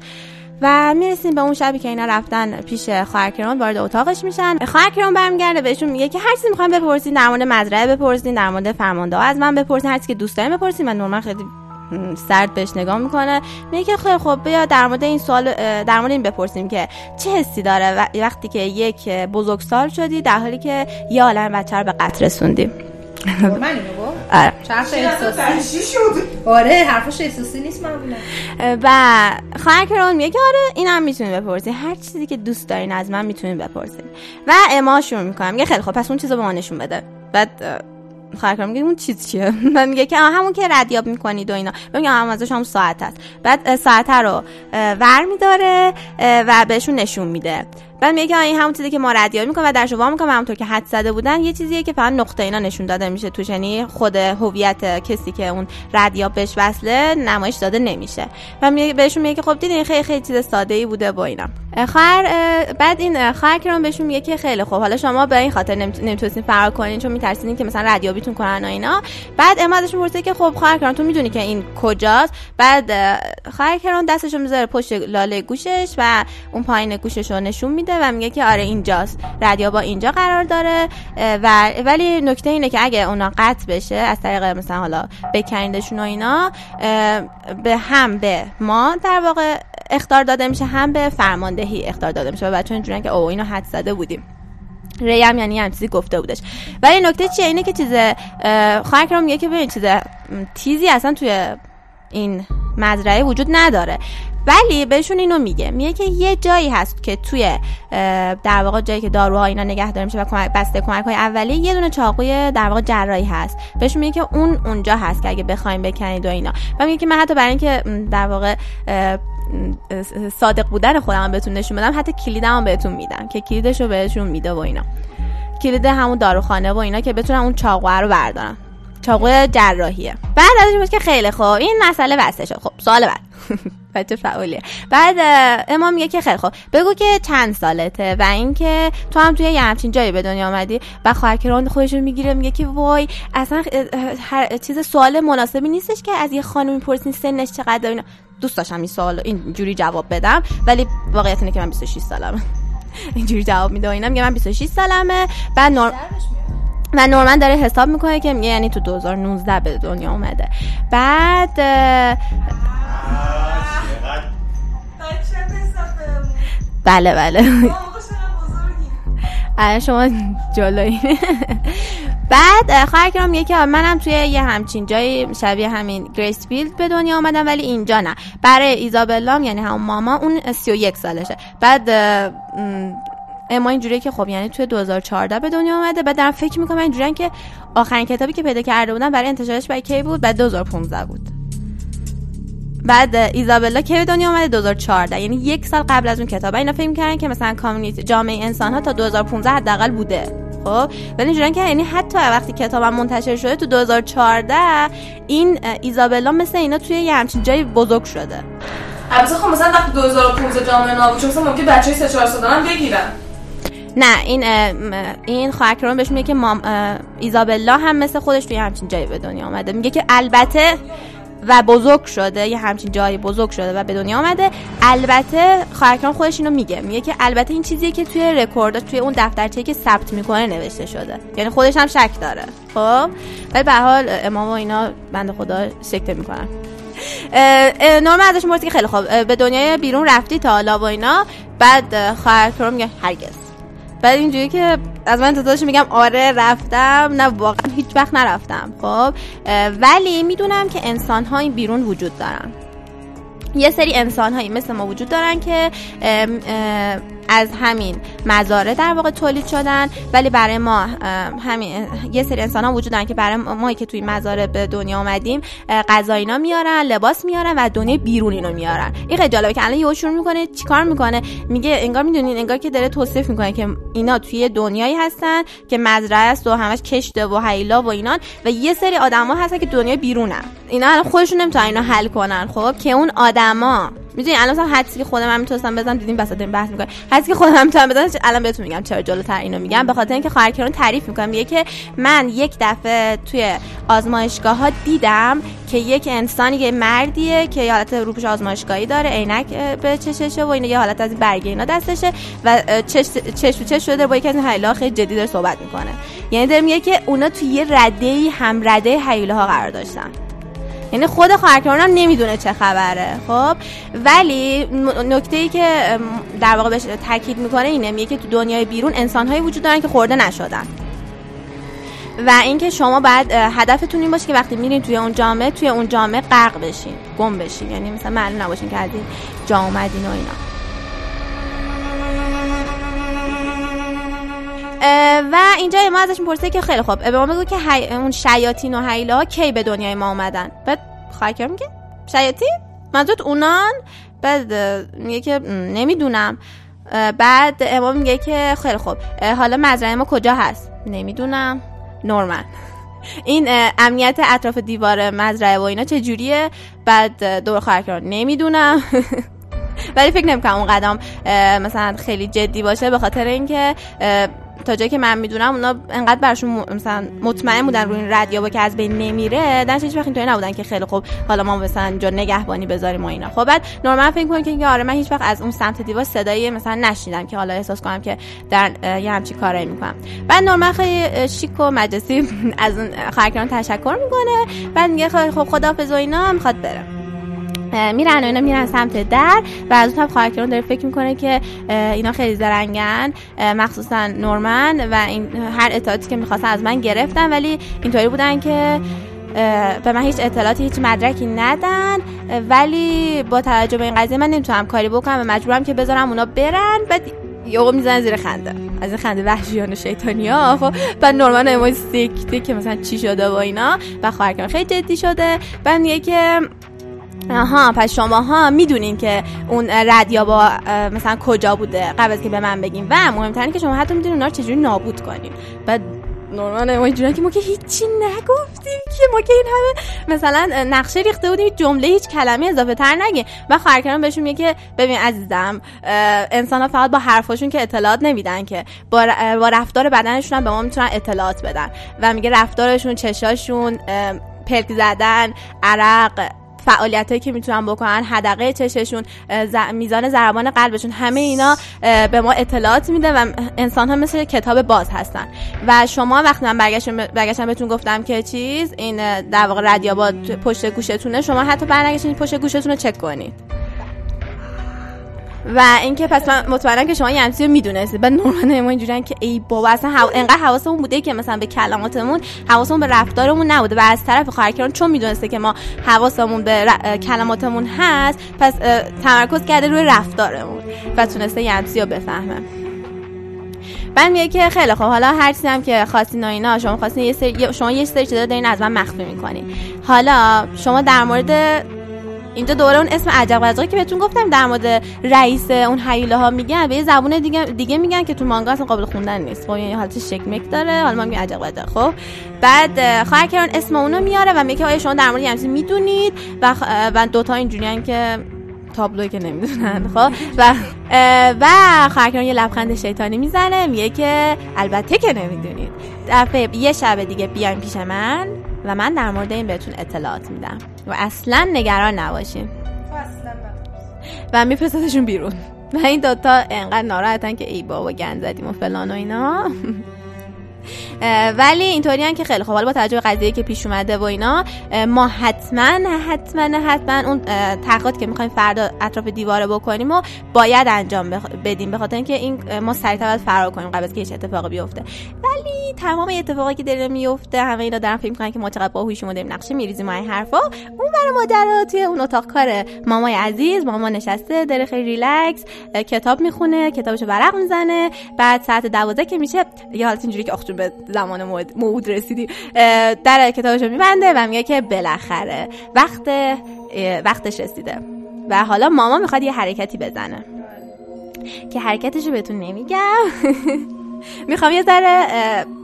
و می‌رسیم به اون شبی که اینا رفتن پیش خواهر وارد اتاقش میشن. خواهر برمیگرده بهشون میگه که هر چیزی می‌خوایم بپرسین در مورد مزرعه بپرسین در مورد فرمانده از من بپرسین هر چیزی که دوست دارین بپرسین. و نورمن خیلی سرد بهش نگاه می‌کنه. میگه که خیلی خب بیا در مورد این سوال در مورد این بپرسیم که چه حسی داره. وقتی که یک بزرگسال شدی در حالی که یه عالم بچه رو به قتل رسوندی. آره حرف احساسی؟ شد؟ آره حرفش احساسی نیست معمولا. و خواهر کرون میگه که آره اینم می‌تونید بپرسید هر چیزی که دوست دارین از من می‌تونید بپرسید و اما شروع می‌کنم. میگه خیلی خب پس اون چیزو به ما نشون بده. بعد خواهر میگه اون چیز چیه؟ من میگه که همون که ردیاب می‌کنید و اینا. میگه هم ازش هم ساعت هست. بعد ساعت رو ور میداره و بهشون نشون میده. بعد میگه این همون چیزی که ما ردیابی می‌کنه و در شما می‌کنه همونطور که حد زده بودن یه چیزیه که فقط نقطه اینا نشون داده میشه توش یعنی خود هویت کسی که اون ردیاب بهش وصله نمایش داده نمیشه. و میگه بهشون میگه خب دیدین خیلی خیلی چیز ساده ای بوده با اینا. خواهر بعد این خواهر کرام بهشون میگه که خیلی خوب. حالا شما به این خاطر نمی‌تونستین فرار کنین چون میترسین که مثلا ردیابیتون کنن و اینا. بعد امادشون پرسه که خب خواهر کرام تو می‌دونی که این کجاست؟ بعد خواهر کرام دستشو می‌ذاره پشت لاله گوشش و اون پایین گوشش رو نشون و میگه که آره اینجاست. با اینجا قرار داره و ولی نکته اینه که اگه اونا قطع بشه از طریق مثلا حالا بکنیدشون و اینا به هم به ما در واقع اختار داده میشه هم به فرماندهی اختار داده میشه. و بچه اینجوریه که او اینو حد زده بودیم. ری هم یعنی هم چیزی گفته بودش. ولی نکته چیه؟ اینه که چیز خواهر میگه که ببین چیز تیزی اصلا توی این مزرعه وجود نداره. ولی بهشون اینو میگه. میگه که یه جایی هست که توی در واقع جایی که داروها اینا نگه داره میشه و کمک بسته کمک های اولیه یه دونه چاقوی در واقع جراحی هست. بهشون میگه که اون اونجا هست که اگه بخوایم بکنید و اینا. و میگه که من حتی برای اینکه در واقع صادق بودن خودم بهتون نشون بدم حتی کلیدم بهتون میدم که کلیدشو بهشون میده و اینا. کلید همون داروخانه و اینا که بتونن اون چاقو رو بردارن. چاقو جراحیه. بعد ازش بود که خیلی خوب این مسئله بسته شد. خب سوال بعد. بچه فعالیه. بعد امام میگه که خیلی خوب. بگو که چند سالته و اینکه تو هم توی یه همچین جایی به دنیا آمدی و خواهر خودش رو می‌گیره میگه که وای اصلا هر چیز سوال مناسبی نیستش که از یه خانومی پرسین سنش چقدر اینا. دوست داشتم این سوال اینجوری جواب بدم ولی واقعیت اینه که من 26 سالمه. اینجوری جواب میده و اینا. میگه من 26 سالمه. بعد نور... و نورمن داره حساب می‌کنه که میگه یعنی تو 2019 به دنیا اومده. بعد بله بله. شما جلوی. بعد خواهر کرام میگه که منم توی یه همچین جایی شبیه همین گریس فیلد به دنیا آمدم ولی اینجا نه. برای ایزابلام یعنی همون ماما اون 31 سالشه. بعد اما اینجوریه که خب یعنی توی 2014 به دنیا آمده بعد دارم فکر می‌کنم اینجوریه که آخرین کتابی که پیدا کرده بودم برای انتشارش برای کی بود؟ بعد 2015 بود. بعد ایزابلا کی به دنیا اومده؟ 2014 یعنی یک سال قبل از اون کتاب. اینا فکر کردن که مثلا کامیونیتی جامعه انسان ها تا 2015 حداقل بوده. خب؟ ولی اینجوریه که یعنی حتی وقتی کتابم منتشر شده تو 2014 این ایزابلا مثل اینا توی یه همچین جایی بزرگ شده. البته خب مثلا وقتی 2015 جامعه نابود شد مثلا ممکن بچهای 3 4 ساله بگیرن. نه این این خواهرکران بهش میگه که مام ایزابلا هم مثل خودش توی همچین جایی به دنیا آمده میگه که البته و بزرگ شده یه همچین جایی بزرگ شده و به دنیا آمده البته خواهرکران خودش اینو میگه. میگه که البته این چیزیه که توی رکورد توی اون دفترچه‌ای که ثبت می‌کنه نوشته شده. یعنی خودش هم شک داره. خب؟ ولی به حال امام و اینا بنده خدا سکته می‌کنن. نورم ازش می‌پرسه که خیلی خوب به دنیای بیرون رفتی تا حالا و اینا. بعد خواهرکران میگه هرگز. بعد اینجوری که از من تدادش میگم آره رفتم. نه واقعا هیچ وقت نرفتم. خب ولی می‌دونم که انسان ها بیرون وجود دارن. یه سری انسان هایی مثل ما وجود دارن که از همین مزاره در واقع تولید شدن ولی برای ما همین یه سری انسان ها وجود دارن که برای ما که توی مزاره به دنیا آمدیم غذا اینا میارن لباس میارن و دنیا بیرون اینو میارن. این خیلی جالبه که الان یهو شروع می‌کنه چیکار می‌کنه؟ میگه انگار می‌دونین انگار که داره توصیف می‌کنه که اینا توی دنیایی هستن که مزرعه است و همش کشته و حیلا و اینان و یه سری آدما هستن که دنیا بیرونن. اینا خودشون نمی‌تونن اینو حل کنن. خب که اون آدما می‌دونی الان مثلا حدسی که خودم هم می‌تونستم بزنم دیدیم بساط این بحث می‌کنه حدسی که خودم هم می‌تونم بزنم الان بهتون میگم چرا جلوتر اینو میگم. به خاطر اینکه خواهرکران تعریف می‌کنم. میگه که من یک دفعه توی آزمایشگاه ها دیدم که یک انسانی یه مردیه که یه حالت روپوش آزمایشگاهی داره عینک به چششه و اینا یه حالت از برگه اینا دستشه و چش چش چش شده با یکی از این خیلی جدی داره صحبت می‌کنه. یعنی داره میگه که اونا توی یه رده هم رده حیله ها قرار داشتن. یعنی خود خواهرکران هم نمی‌دونه چه خبره خب؟ ولی نکته ای که در واقع بهش تاکید می‌کنه اینه میگه که تو دنیای بیرون انسانهایی وجود دارن که خورده نشدن. و اینکه شما بعد هدفتون این باشه که وقتی میرین توی اون جامعه توی اون جامعه غرق بشین گم بشین. یعنی مثلا معلوم نباشین که از این جا اومدین و اینا. و اینجا ما ازش می‌پرسه که خیلی خوب به ما که اون شیاطین و حیله کی به دنیای ما اومدن؟ بعد خواهی میگه؟ شیاطین؟ منظورت اونان؟ بعد میگه که نمی‌دونم. بعد امام میگه که خیلی خوب حالا مزرعه ما کجا هست؟ نمی‌دونم. نورمن. این امنیت اطراف دیوار مزرعه و اینا چجوریه بعد دور خواهر نمی‌دونم. ولی فکر نمی‌کنم اون قدم مثلا خیلی جدی باشه به خاطر اینکه تا جایی که من می‌دونم اونا انقدر براشون مثلا مطمئن بودن روی این رادیو که از بین نمیره در هیچ وقت اینطوری نبودن که خیلی خوب حالا ما مثلا جا نگهبانی بذاریم و اینا. خب بعد نورمال فکر کنم که آره من هیچ وقت از اون سمت دیوار صدایی مثلا نشیدم که حالا احساس کنم که در یه همچی کاری می‌کنم. بعد نورمال خیلی شیک و مجلسی از اون خرکران تشکر می‌کنه. بعد میگه خب خدافظ و اینا می‌خواد بره. میرن و اینا میرن سمت در و از اون طرف خواهرکران داره فکر می‌کنه که اینا خیلی زرنگن مخصوصا نورمن و این هر اطلاعاتی که می‌خواستن از من گرفتن ولی اینطوری بودن که به من هیچ اطلاعاتی هیچ مدرکی ندن ولی با توجه این قضیه من نمی‌تونم کاری بکنم و مجبورم که بذارم اونا برن. بعد یهو می‌زنن زیر خنده. از این خنده وحشیانه شیطانی ها خب بعد نورمن سکته که مثلا چی شده و اینا. و خواهر خیلی جدی شده. بعد میگه که آها پس شما ها می‌دونین که اون ردیا با مثلا کجا بوده قبل از که به من بگین. و مهمتره که شما حتی می‌دونین اونا رو چجوری نابود کنین. بعد نورمال ما اینجوری که ما که هیچی نگفتیم که ما که این همه مثلا نقشه ریخته بودیم جمله هیچ کلمه اضافه تر نگیم و خواهر بهشون میگه که ببین عزیزم انسان ها فقط با حرفاشون که اطلاعات نمیدن که با رفتار بدنشون هم به ما می‌تونن اطلاعات بدن. و میگه رفتارشون چشاشون پلک زدن عرق فعالیت که می‌تونن بکنن حدقه چششون میزان ضربان قلبشون همه اینا به ما اطلاعات میده و انسان ها مثل کتاب باز هستن. و شما وقتی من برگشتم بهتون گفتم که چیز این در واقع رادیو با پشت گوشتونه شما حتی برنگشتین پشت گوشتون رو چک کنید و اینکه پس من مطمئنم که شما همچین رو می‌دونستید. بعد نورمن ما اینجوریه که ای بابا اصلا حو... انقدر حواسمون بوده که مثلا به کلماتمون حواسمون به رفتارمون نبوده. و از طرف خواهرکران چون می‌دونسته که ما حواسمون به ر... کلماتمون هست پس تمرکز کرده روی رفتارمون و تونسته یه رو بفهمه. من میگه که خیلی خوب. حالا هر چیزی هم که خواستین اینا شما خواستین یه سری شما یه سری چیزا دارین از من مخفی می‌کنین. حالا شما در مورد اینجا دوره اون اسم عجب غذایی که بهتون گفتم در مورد رئیس اون حیله ها میگن به یه زبون دیگه دیگه میگن که تو مانگا اصلا قابل خوندن نیست. خب یه حالت شکمک داره. حالا ما میگیم عجب غذا خب بعد خواهر اسم اونو میاره و میگه آیا شما در مورد همین می‌دونید؟ و و دو تا اینجوریان که تابلوی که نمی‌دونن. خب و و خواهر یه لبخند شیطانی می‌زنه. میگه که البته که نمی‌دونید. دفعه یه شب دیگه بیاین پیش من. و من در مورد این بهتون اطلاعات میدم و اصلا نگران نباشین. و میفرستادشون بیرون. و این دوتا انقدر ناراحتن که ای بابا گند زدیم و فلان و اینا. ولی اینطوری که خیلی خوب. حالا با توجه قضیه که پیش اومده و اینا ما حتما حتما حتما اون تحقیقات که می‌خوایم فردا اطراف دیواره بکنیم و باید انجام بدیم. به خاطر اینکه این ما سریع باید فرار کنیم قبل از که هیچ اتفاقی بیفته. ولی تمام اتفاقی که داره میفته همه اینا دارن فکر می‌کنن که ما چقدر باهوشی ما داریم نقشه میریزیم این حرفا. اون برای ماجرا توی اون اتاق کار مامای عزیز ماما نشسته داره خیلی ریلکس کتاب می‌خونه کتابشو ورق می‌زنه بعد ساعت 12 که میشه یه حالت اینجوری که آخ به زمان موعود رسیدی. در کتابش رو میبنده و میگه که بالاخره وقت وقتش رسیده. و حالا ماما می‌خواد یه حرکتی بزنه. که حرکتش رو بهتون نمیگم. می‌خوام یه ذره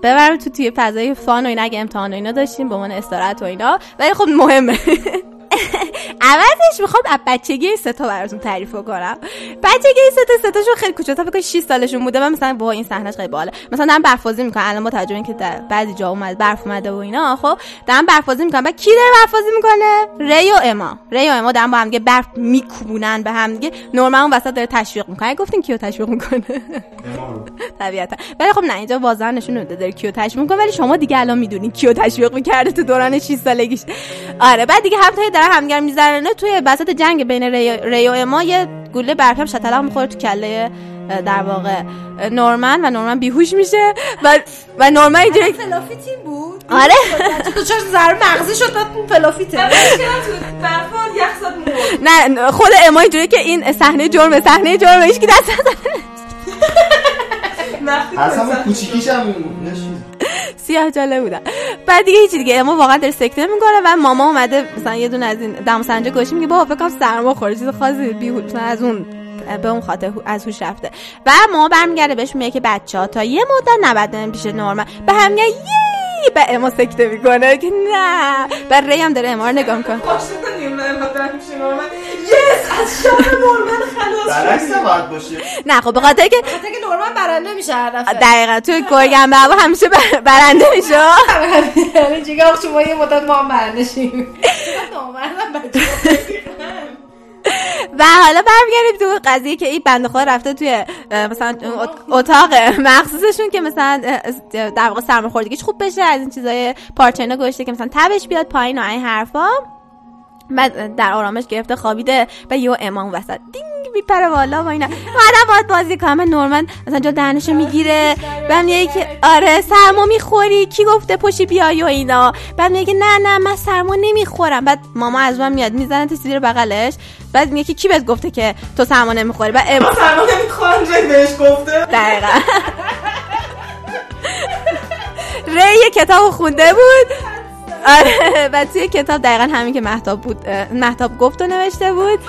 ببرم تو توی فضای فان و اینا اگه امتحان و اینا داشتیم به عنوان استراحت و اینا. ولی خب مهمه. عوضش می‌خوام از بچگی ستا براتون تعریف کنم بچگی ستا ستاشون خیلی کوچیک‌تر فکر 6 سالشون بوده من مثلا با این صحنه خیلی باحاله. مثلا دارم برفازی می‌کنم الان با توجه اینکه در بعضی جا اومد برف اومده و اینا خب دارم برفازی می‌کنم بعد کی داره برفازی می‌کنه؟ ری و اما. ری و اما دارن با هم دیگه برف میکوبونن به هم دیگه. نورمال اون وسط داره تشویق می‌کنه. گفتین کیو تشویق می‌کنه؟ طبیعتا. ولی خب نه اینجا واضح نشون نمیده داره کیو تشویق می‌کنه. ولی شما دیگه الان می‌دونین کیو تشویق می‌کرده تو دوران 6 سالگیش. آره بعد دیگه هم داره همگر می‌زنه توی وسط جنگ بین ری, و اما یه گوله برکم شتلق می‌خوره تو کله در واقع نورمن و نورمن بیهوش میشه و و نورمن اینجوری فلافی تیم بود؟ آره. تو چرا زر مغزی شد بعد فلافیته؟ نه خود اما اینجوری که این صحنه جرمه صحنه جرمه هیچ کی دست اصلا کوچیکیش هم سیاه جاله بودن بعد دیگه هیچی دیگه. اما واقعا داره سکته می‌کنه و ماما اومده مثلا یه دونه از این دم سنجه گوشی میگه بابا فکر سرما خورده. چیز خاصی بی از اون به اون خاطر از هوش رفته. و ماما برمیگرده بهش میگه که بچه ها تا یه مدت نباید پیش نورمن به هم یه به اما سکته می‌کنه که نه. و ری هم داره اما رو نگاه می‌کنه. یس از شام نورمن خلاص باشه. نه خب به خاطر که که نورمن برنده میشه هر دفعه. دقیقا توی گرگم بابا همیشه برنده میشه. یعنی جیگه شما یه مدت ما هم برنده شیم. و حالا برمیگردیم تو قضیه که این بنده خدا رفته توی مثلا اتاق مخصوصشون که مثلا در واقع سرماخوردگیش خوب بشه از این چیزای پارچینا گوشته که مثلا تبش بیاد پایین و این حرفا. بعد در آرامش گرفته خوابیده و یه امام وسط دینگ میپره بالا و اینا. بعدم باید بازی کنم. نورمن مثلا جا دهنشو می‌گیره. بعد میگه که آره سرما می‌خوری؟ کی گفته پشی بیای و اینا؟ بعد میگه نه نه من سرما نمی‌خورم. بعد ماما از من میاد می‌زنه تو زیر بغلش. بعد میگه که کی بهت گفته که تو سرما نمی‌خوری؟ بعد ام... سرما نمی‌خورم بهش گفته. دقیقا. ری کتاب خونده بود. آره و توی کتاب دقیقا همین که محتاب بود محتاب گفت و نوشته بود.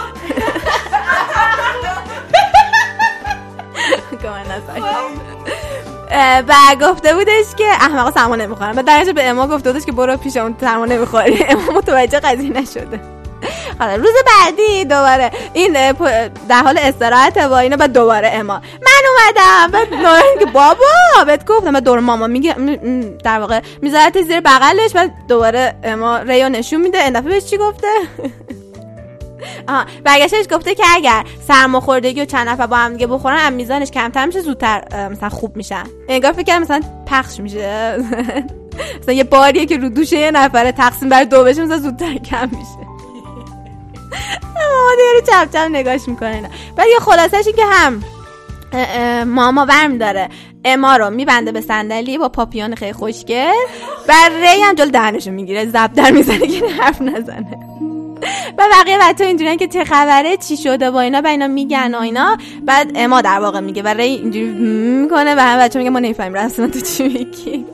و گفته بودش که احمقا سرما نمی‌خورن. و درجه به اما گفته بودش که برو پیش اون سرما نمی‌خوری. اما متوجه قضیه نشده. حالا روز بعدی دوباره این در حال استراحت با اینا بعد دوباره اما من اومدم بعد که بابا بهت گفتم بعد دور ماما میگه در واقع میذارت زیر بغلش بعد دوباره اما ریو نشون میده این دفعه بهش چی گفته؟ آها برگشتش گفته که اگر سرماخوردگی و چند نفر با هم دیگه بخورن هم میزانش کمتر میشه زودتر مثلا خوب میشن. انگار فکر مثلا پخش میشه. مثلا یه باریه که رو دوشه یه نفره تقسیم بر دو بشه مثلا زودتر کم میشه. دیگه چپ چپ نگاش می‌کنه بعد یه خلاصش که هم ماما برم داره. اما رو میبنده به صندلی با پاپیون خیلی خوشگل و ری هم جل دهنشو می‌گیره زب در می‌زنه که حرف نزنه. و بقیه بچه اینجوریان که چه خبره چی شده با اینا و اینا میگن و اینا. بعد اما در واقع میگه و ری اینجوری می‌کنه و همه بچه میگه ما نمی‌فهمیم رسما تو چی میگی.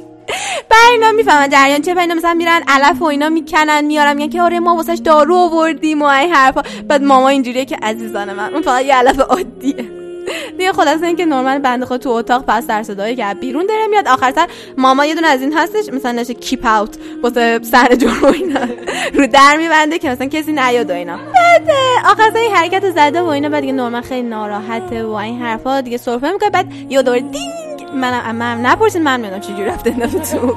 اینا می‌فهمن جریان چه اینا مثلا میرن علف و اینا می‌کنن میارن میگن که آره ما واسش دارو آوردیم و این حرفا. بعد ماما اینجوریه که عزیزان من اون فقط یه علف عادیه. دیگه خلاصه اینکه نورمال بنده خود تو اتاق پس در صدای که بیرون داره میاد. آخر سر ماما یه دونه از این هستش مثلا نشه کیپ اوت واسه سر جرم اینا. رو در میبنده که مثلا کسی نیاد و اینا. بعد آخر این حرکت زده و اینا بعد دیگه نورمال خیلی ناراحته و این حرفا دیگه سرفه می‌کنه. بعد یه دور دینگ منم من نپرسید من می‌دونم چجوری رفته تو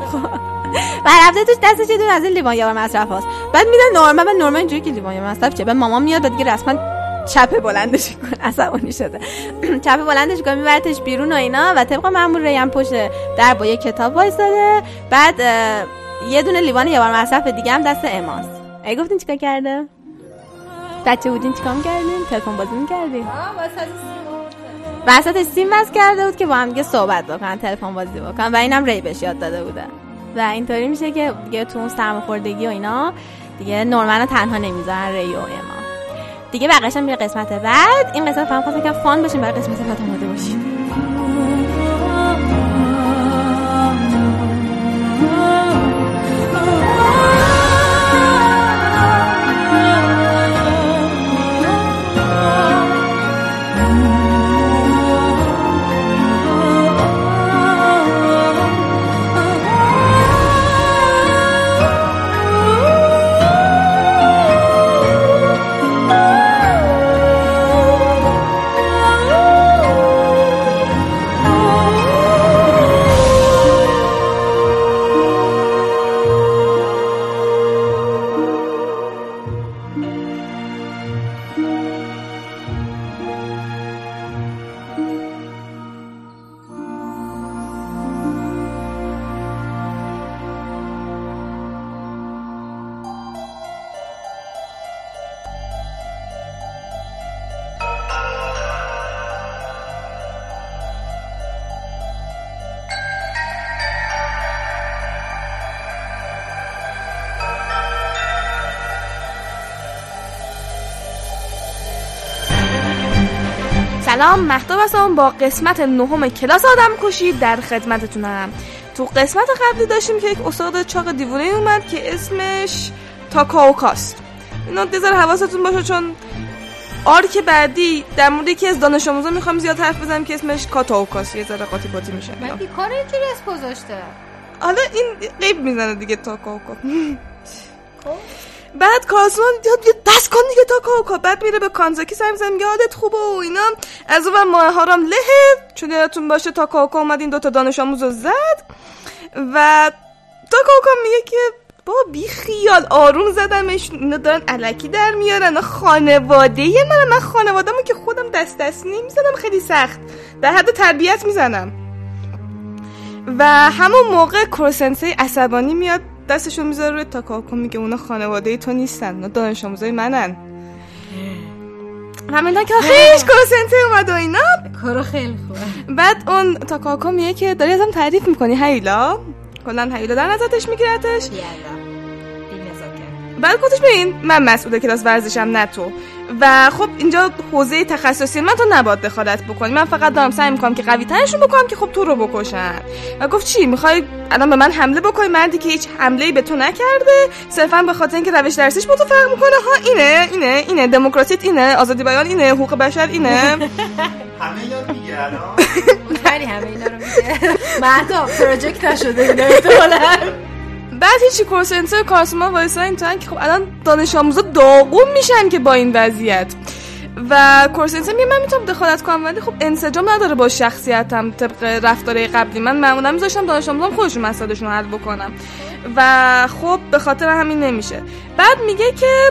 و رفته توش دستش یه دونه از این لیوان یار مصرف هست بعد میدن نورمال و نورمال اینجوری که لیوان یار مصرف چه بعد ماما میاد دیگه رسما چپ بلندش کن عصبانی شده. چپ بلندش کن میبرتش بیرون و اینا. و طبق معمول ریم پشت در با یه کتاب وایساده بعد یه دونه لیوان یه بار مصرف دیگه هم دست اماس ای گفتین چیکار کرده بچه بودین چیکار می‌کردین؟ تلفن بازی می‌کردین؟ وسط سیم وز کرده بود که با هم دیگه صحبت بکنن تلفن بازی بکنن و اینم ری بهش یاد داده بوده. و اینطوری میشه که دیگه تو اون سرماخوردگی و اینا دیگه نورمن تنها نمی‌ذارن ری و اما. دیگه بقیش هم قسمت بعد. این قسمت فهم خواستم که فان بشیم برای قسمت بعد آماده باشیم. سلام مهتاب هستم. با قسمت نهم کلاس آدم کشی در خدمتتونم. تو قسمت قبلی داشتیم که یک استاد چاق دیوونه اومد که اسمش تاکاوکاست. اینا دیزر حواستون باشه چون آرک بعدی در مورد یکی از دانش آموزا می‌خوام زیاد حرف بزنم که اسمش کاتاوکاست. یه ذره قاطی باطی میشه. من کار اینجوری اسم گذاشته. حالا این قیب می‌زنه دیگه تاکاوکا. خب. بعد کازمان یه دست کن دیگه تا کاکا بعد میره به کانزاکی سر می‌زنه میگه عادت خوبه و اینا. از اون ماه هارم لهه چون یادتون باشه تا کاکا اومد این دوتا دانش آموز رو زد. و تا کاکا میگه که با بی خیال آروم زدمش. اینا دارن علکی در میارن. خانواده من من خانوادهمو که خودم دست دست نمی‌زنم خیلی سخت. در حد تربیت می‌زنم. و همون موقع کروسنسی عصبانی میاد. دستشون می‌ذاره روی تاکاکو میگه اونا خانواده تو نیستن اونا دانش آموزای منن. همین که خیش کروسنته اومد و اینا. کارو خیلی خوبه. بعد اون تاکاکو میگه که داری ازم تعریف می‌کنی هیلا؟ کلا هیلا در نظرش میگیرتش. بعد خودش ببین من مسئول کلاس ورزشم نه تو. و خب اینجا حوزه تخصصی من تو نباید دخالت بکنی. من فقط دارم سعی می‌کنم که قوی ترشون بکنم که خب تو رو بکشن. و گفت چی می‌خوای الان به من حمله بکنی؟ مردی که هیچ حمله به تو نکرده صرفا به خاطر اینکه روش درسیش با تو فرق می‌کنه. ها اینه اینه اینه. دموکراسیت اینه آزادی بیان اینه حقوق بشر اینه. همه یاد میگه الان. همه اینا رو میگه. مهدا پروژکت نشده اینا بعد هیچی کورسنتر کارسما وایسا این که خب الان دانش آموزا داغون میشن که با این وضعیت. و کورسنتر میگه من می‌تونم دخالت کنم ولی خب انسجام نداره با شخصیتم طبق رفتاره قبلی. من معمولا میذاشتم دانش آموزان خودشون مسائلشون حل بکنم. و خب به خاطر همین نمیشه. بعد میگه که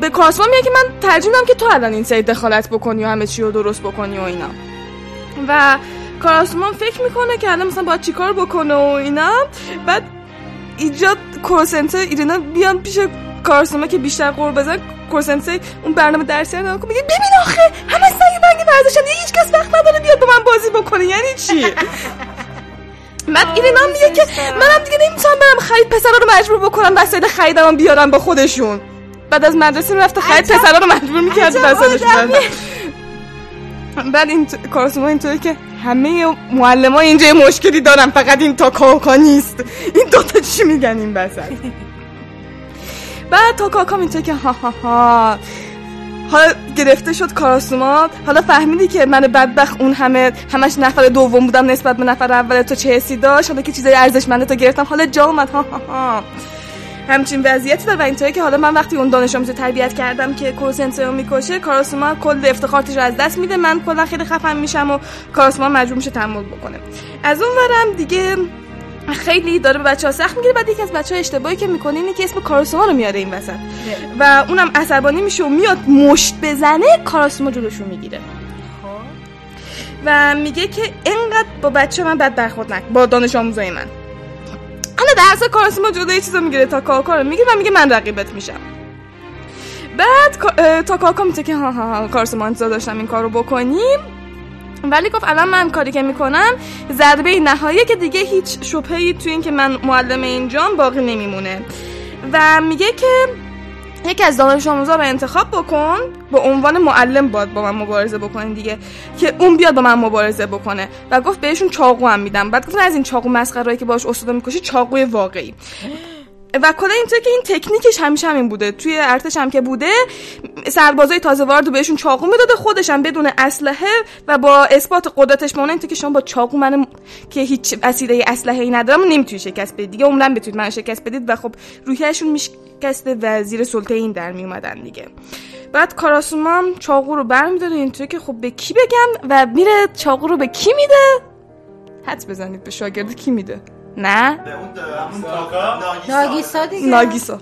به کارسما میگه که من ترجیح میدم که تو الان این سری دخالت بکنی و همه چی رو درست بکنی و اینا. و کاراسمان فکر می‌کنه که الان مثلا باید چیکار بکنه و اینا. بعد اینجا کورسنتر ایرینا بیان پیش کارسوما که بیشتر قور بزن کورسنسی اون برنامه درسی رو میگه ببین آخه همه سنگ بنگی ورزشن هیچ کس وقت نداره بیاد با من بازی بکنه. یعنی چی؟ من ایرنا میگه که منم دیگه نمی‌تونم برم خرید پسرا رو مجبور بکنم وسایل خریدم بیارم با خودشون. بعد از مدرسه می‌رفت خرید پسرا رو مجبور می‌کرد وسایلشون بعد این کارسوما اینطوری که همه معلم اینجا مشکلی دارن فقط این تا کاکا نیست. این دوتا چی میگن این بسط بعد تا کاکا اینطوری که ها ها ها. حالا گرفته شد کاراسوما حالا فهمیدی که من بدبخت اون همه همش نفر دوم بودم نسبت به نفر اول تو چه حسی داشت؟ حالا که چیزای ارزشمنده تو گرفتم. حالا جا اومد. ها ها ها. همچین وضعیتی داره و اینطوری که حالا من وقتی اون دانش آموز تربیت کردم که کورسنسیو می‌کشه کاراسوما کل افتخاراتش رو از دست میده. من کلا خیلی خفن میشم و کاراسوما مجبور میشه تحمل بکنه. از اون ورم دیگه خیلی داره به بچه ها سخت می‌گیره. بعد یکی از بچه ها اشتباهی که می‌کنه اینه که اسم کاراسوما رو میاره این وسط. و اونم عصبانی میشه و میاد مشت بزنه کاراسوما جلوشو می‌گیره. و میگه که اینقدر با بچه من بد برخورد نکن با دانش آموزای من. حالا درس کاراسوما جلوی چیزا می‌گیره تا کاکا رو می‌گیره و میگه من رقیبت میشم. بعد تا کاکا میگه که ها ها ها کاراسوما انتظار داشتم این کارو بکنیم. ولی گفت الان من کاری که می‌کنم ضربه نهایی که دیگه هیچ شبهی تو این که من معلم اینجام باقی نمیمونه. و میگه که یکی از دانش آموزا رو انتخاب بکن. به عنوان معلم باید با من مبارزه بکنین دیگه که اون بیاد با من مبارزه بکنه. و گفت بهشون چاقو هم میدم. بعد گفتن از این چاقو مسخره که باش استفاده می‌کشی چاقوی واقعی. و کلا اینطور که این تکنیکش همیشه همین بوده. توی ارتش هم که بوده سربازای تازه وارد بهشون چاقو می‌داده خودش هم بدون اسلحه و با اثبات قدرتش مونه اینطور که شما با چاقو من که هیچ وسیله اسلحه ای ندارم نمی‌تونی شکست بدید دیگه عمرن بتونید من شکست بدید. و خب روحیهشون میشکسته و زیر سلطه این در میومدن دیگه. بعد کاراسوما چاقو رو برمیداره اینطوری که خب به کی بگم و میره چاقو رو به کی میده؟ حد بزنید به شاگرد کی میده؟ نه؟ ناگیسا دیگه. ناگیسا.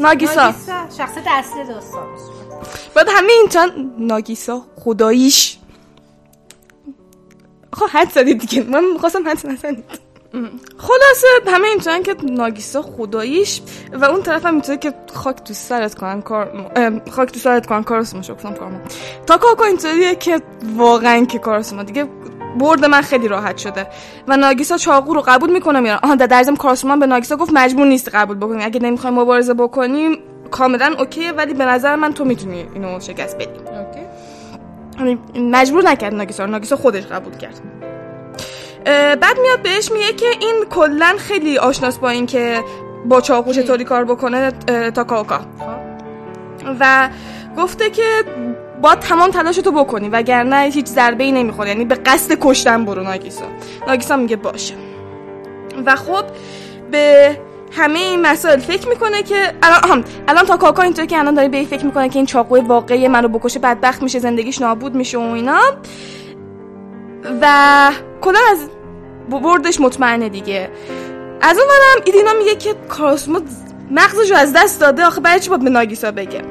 ناگیسا. شخصیت اصلی داستان. بعد همه این ناگیسا خداییش. خب حد زدید دیگه. من می‌خواستم حد نزنید. خلاصه همه اینطورن که ناگیسا خداییش و اون طرف هم اینطوری که خاک تو سرت کنن کار خاک تو سرت کنن کارسما شکرم کارم تا کاکا اینطوریه که واقعا که کارسما دیگه برد من خیلی راحت شده. و ناگیسا چاقو رو قبول می‌کنه میرن. آها در ضمن کارسومان به ناگیسا گفت مجبور نیست قبول بکنی. اگه نمی‌خوای مبارزه بکنیم کاملا اوکیه ولی به نظر من تو می‌تونی اینو شکست بدی. اوکی. مجبور نکرد ناگیسا ناگیسا خودش قبول کرد. بعد میاد بهش میگه که این کلا خیلی آشناس با این که با چاقو چطوری کار بکنه تا کاکا و گفته که با تمام تلاشتو بکنی وگرنه هیچ ضربه ای نمی‌خوره. یعنی به قصد کشتن برو ناگیسا. ناگیسا میگه باشه. و خب به همه این مسائل فکر می‌کنه که الان الان تا کاکا اینطور که الان داره به فکر می‌کنه که این چاقوی واقعی منو بکشه بدبخت میشه زندگیش نابود میشه و اینا. و کلا از بردش مطمئنه دیگه. از اون منم ایدینا میگه که کاراسما مغزشو از دست داده آخه برای چی باید به ناگیسا بگه؟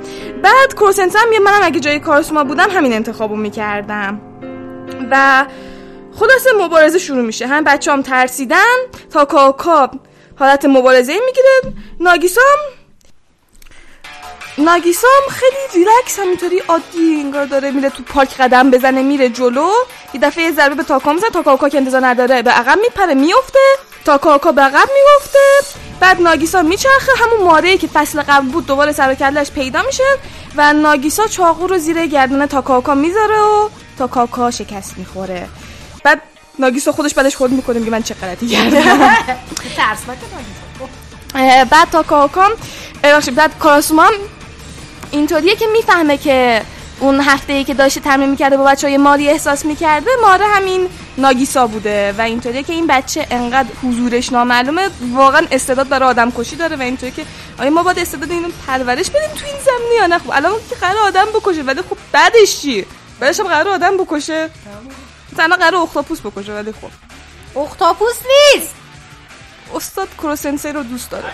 بعد هم یه منم اگه جای کارسما بودم همین انتخابو می‌کردم. و خلاصه مبارزه شروع میشه. هم بچه هم ترسیدن تا کاکا حالت مبارزه می‌گیره. ناگیسا ناگیسا هم خیلی ریلکس همینطوری عادی انگار داره میره تو پارک قدم بزنه میره جلو. یه دفعه یه ضربه به تاکا می‌زنه تا کاکا که انتظار نداره به عقب میپره میفته تا کاکا به عقب میفته بعد ناگیسا میچرخه همون ماره که فصل قبل بود دوباره سر کلش پیدا میشه و ناگیسا چاقو رو زیر گردنه تا کاکا می‌ذاره و تا کاکا شکست می‌خوره. بعد ناگیسا خودش بعدش خود می‌کنه میگه من چه غلطی کردم. بعد تا کاکا بعد کاراسوما اینطوریه که می‌فهمه که اون هفته ای که داشته تمرین می‌کرده با بچه های ماری احساس می‌کرده ماره همین ناگیسا بوده و اینطوریه که این بچه انقدر حضورش نامعلومه. واقعا استعداد برای آدم کشی داره و اینطوری که آیا ما باید استعداد اینو پرورش بدیم تو این زمینی یا نه؟ خب الان که قرار آدم بکشه ولی خب بعدش چی؟ بعدش هم قرار آدم بکشه. مثلا قرار اختاپوس بکشه ولی خب. اختاپوس نیست. استاد کروسنسه رو دوست داره.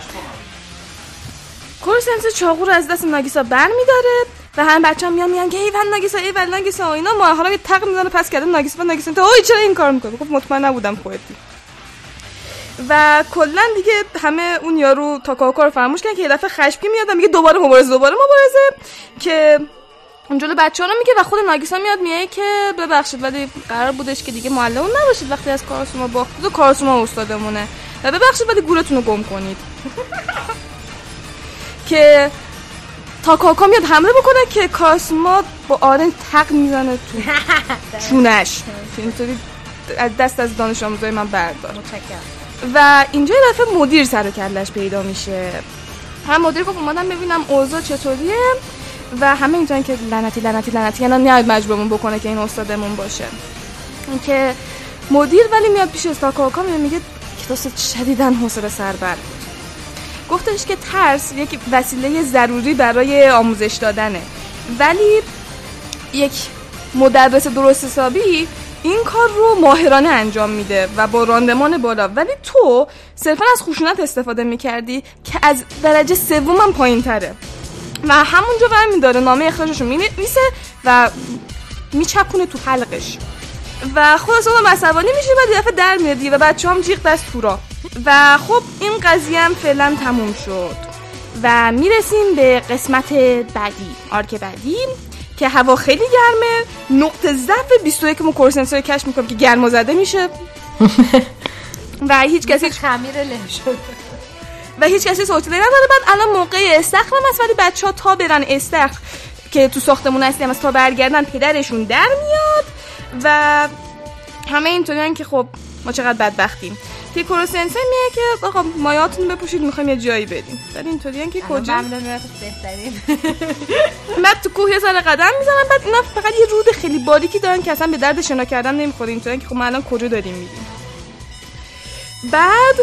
کورسنس چاقو رو از دست ناگیسا بر میداره و هم بچه هم میان میان که ایوان ناگیسا ایوان ناگیسا اینا ما حالا یه تق می‌زنه پس کرده ناگیسا و ناگیسا. تو اوی چرا این کار می‌کنه خب مطمئن نبودم خودتی و کلا دیگه همه اون یارو تاکاوکا رو فراموش کردن که یه دفعه خشمگین میاد میگه دوباره مبارزه دوباره مبارزه. که جلو بچه ها رو میگه و خود ناگیسا میاد میگه که ببخشید ولی قرار بودش که دیگه معلمون نباشید وقتی از کاراسوما باختید و کاراسوما استادمونه. و ببخشید ولی گورتون رو گم کنید. که تا کاکا میاد حمله بکنه که کاسما با آرن تق می‌زنه تو چونش اینطوری دست از دانش آموزای من بردار. و اینجا یه دفعه مدیر سر کلش پیدا میشه. هم مدیر گفت اومدم ببینم اوضاع چطوریه و همه اینطوری که لعنتی لعنتی لعنتی. یعنی نیاید مجبورمون بکنه که این استادمون باشه. اینکه مدیر ولی میاد پیش استاکاکا میگه کلاس شدیدن حوصله سربر بود. گفتش که ترس یک وسیله ضروری برای آموزش دادنه. ولی یک مدرس درست حسابی این کار رو ماهرانه انجام میده و با راندمان بالا. ولی تو صرفا از خشونت استفاده می‌کردی که از درجه سومم پایین تره و همونجا برمی داره نامه اخراجش رو می‌نویسه و میچپونه تو حلقش. و خلاص اون عصبانی میشه و دفعه در میاد و بچه هم جیغ دست تو را و خب این قضیه هم فعلا تموم شد و می‌رسیم به قسمت بعدی آرک بعدی که هوا خیلی گرمه. نقطه ضعف 21 مو کورسنسور کش می‌کنم که گرما زده میشه. و هیچ کسی خمیر له شد و هیچ کسی صوتی نداره. بعد الان موقع استخر است ولی بچه ها تا برن استخر که تو ساختمون هستیم از تا برگردن پدرشون در میاد. و همه اینطوریان که خب ما چقدر بدبختیم. پیکورو سنسه میگه که آقا مایاتون بپوشید می‌خوایم یه جایی بدیم ولی اینطوریان که کجا؟ بهترین بعد تو کوه سر قدم می‌زنن بعد اینا فقط یه رود خیلی باریکی دارن که اصلا به درد شنا کردن نمی‌خوره. اینطوریان که خب ما الان کجا داریم میدیم بعد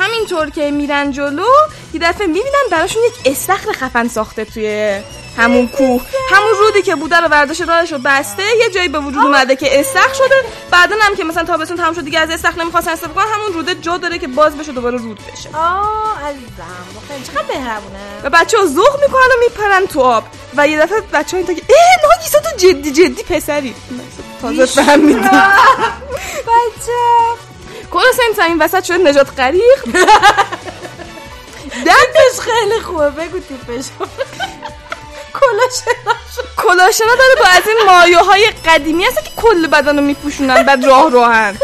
همینطور که میرن جلو یه دفعه می‌بینن براشون یک استخر خفن ساخته توی همون کوه. همون رودی که بوده رو برداشت راهش رو بسته یه جایی به وجود اومده که استخر شده. بعدا هم که مثلا تابستون تموم شد دیگه از استخر نمی‌خواستن استفاده کنن همون روده جا داره که باز بشه دوباره رود بشه. آه عزیزم چقدر مهربونه. و بچه ها ذوق می‌کنن و میپرن تو آب. و یه دفعه بچه ها اینطور که اه ناگیسا تو جدی جدی پسری. تازه فهمیدم بچه کلا سنت این وسط شده نجات غریق. دردش خیلی خوبه بگو تیپش. کلاشنا کلاشنا داره با از این مایه های قدیمی هست که کل بدن رو میپوشونن بعد راه راهن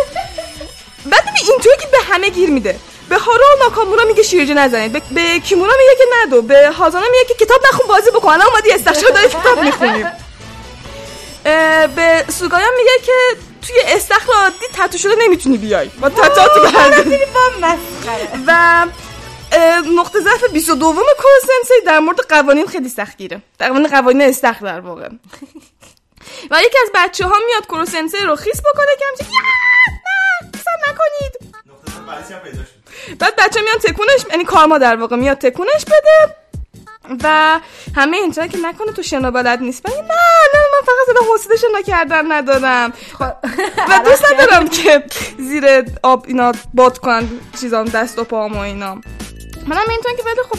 بعد اینطوری که به همه گیر میده. به هارو و ناکامورا میگه شیرجه نزنید. به, به کیمورا میگه که ندو به هازانا میگه که کتاب نخون بازی بکن. الان اومدی استخشار داری کتاب می‌خونیم به سوگایا میگه که توی استخر عادی تتو شده نمی‌تونی بیای. با تتاتو و نقطه ضعف 22 کورسنسی در مورد قوانین خیلی سختگیره. در مورد قوانین استخر در واقع. و یکی از بچه ها میاد کورسنسی رو خیس بکنه که همچه نه نکنید. بعد بچه میاد تکونش یعنی کارما در واقع میاد تکونش بده. و همه اینطور که نکنه تو شنا بلد نیست. نه نه من فقط زده حوصله شنا کردن ندارم. و دوست ندارم که زیر آب اینا باد کنن چیزام دست و پام و اینا. منم اینطور که ولی خب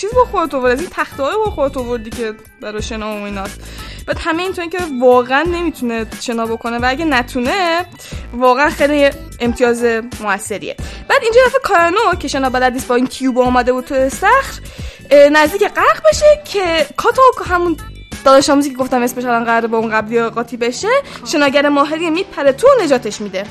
چیز با خودت آورد از این تخته با خودت آوردی که برای شنا و ایناست بعد همه اینطور که واقعا نمی‌تونه شنا بکنه و اگه نتونه واقعا خیلی امتیاز موثریه. بعد اینجا دفعه کارانو که شنا بلد نیست با این کیوب اومده بود تو استخر نزدیک غرق بشه که کاتو همون داداش آموزی که گفتم اسمش الان قراره با اون قبلی قاطی بشه شناگر ماهری میپره تو نجاتش میده.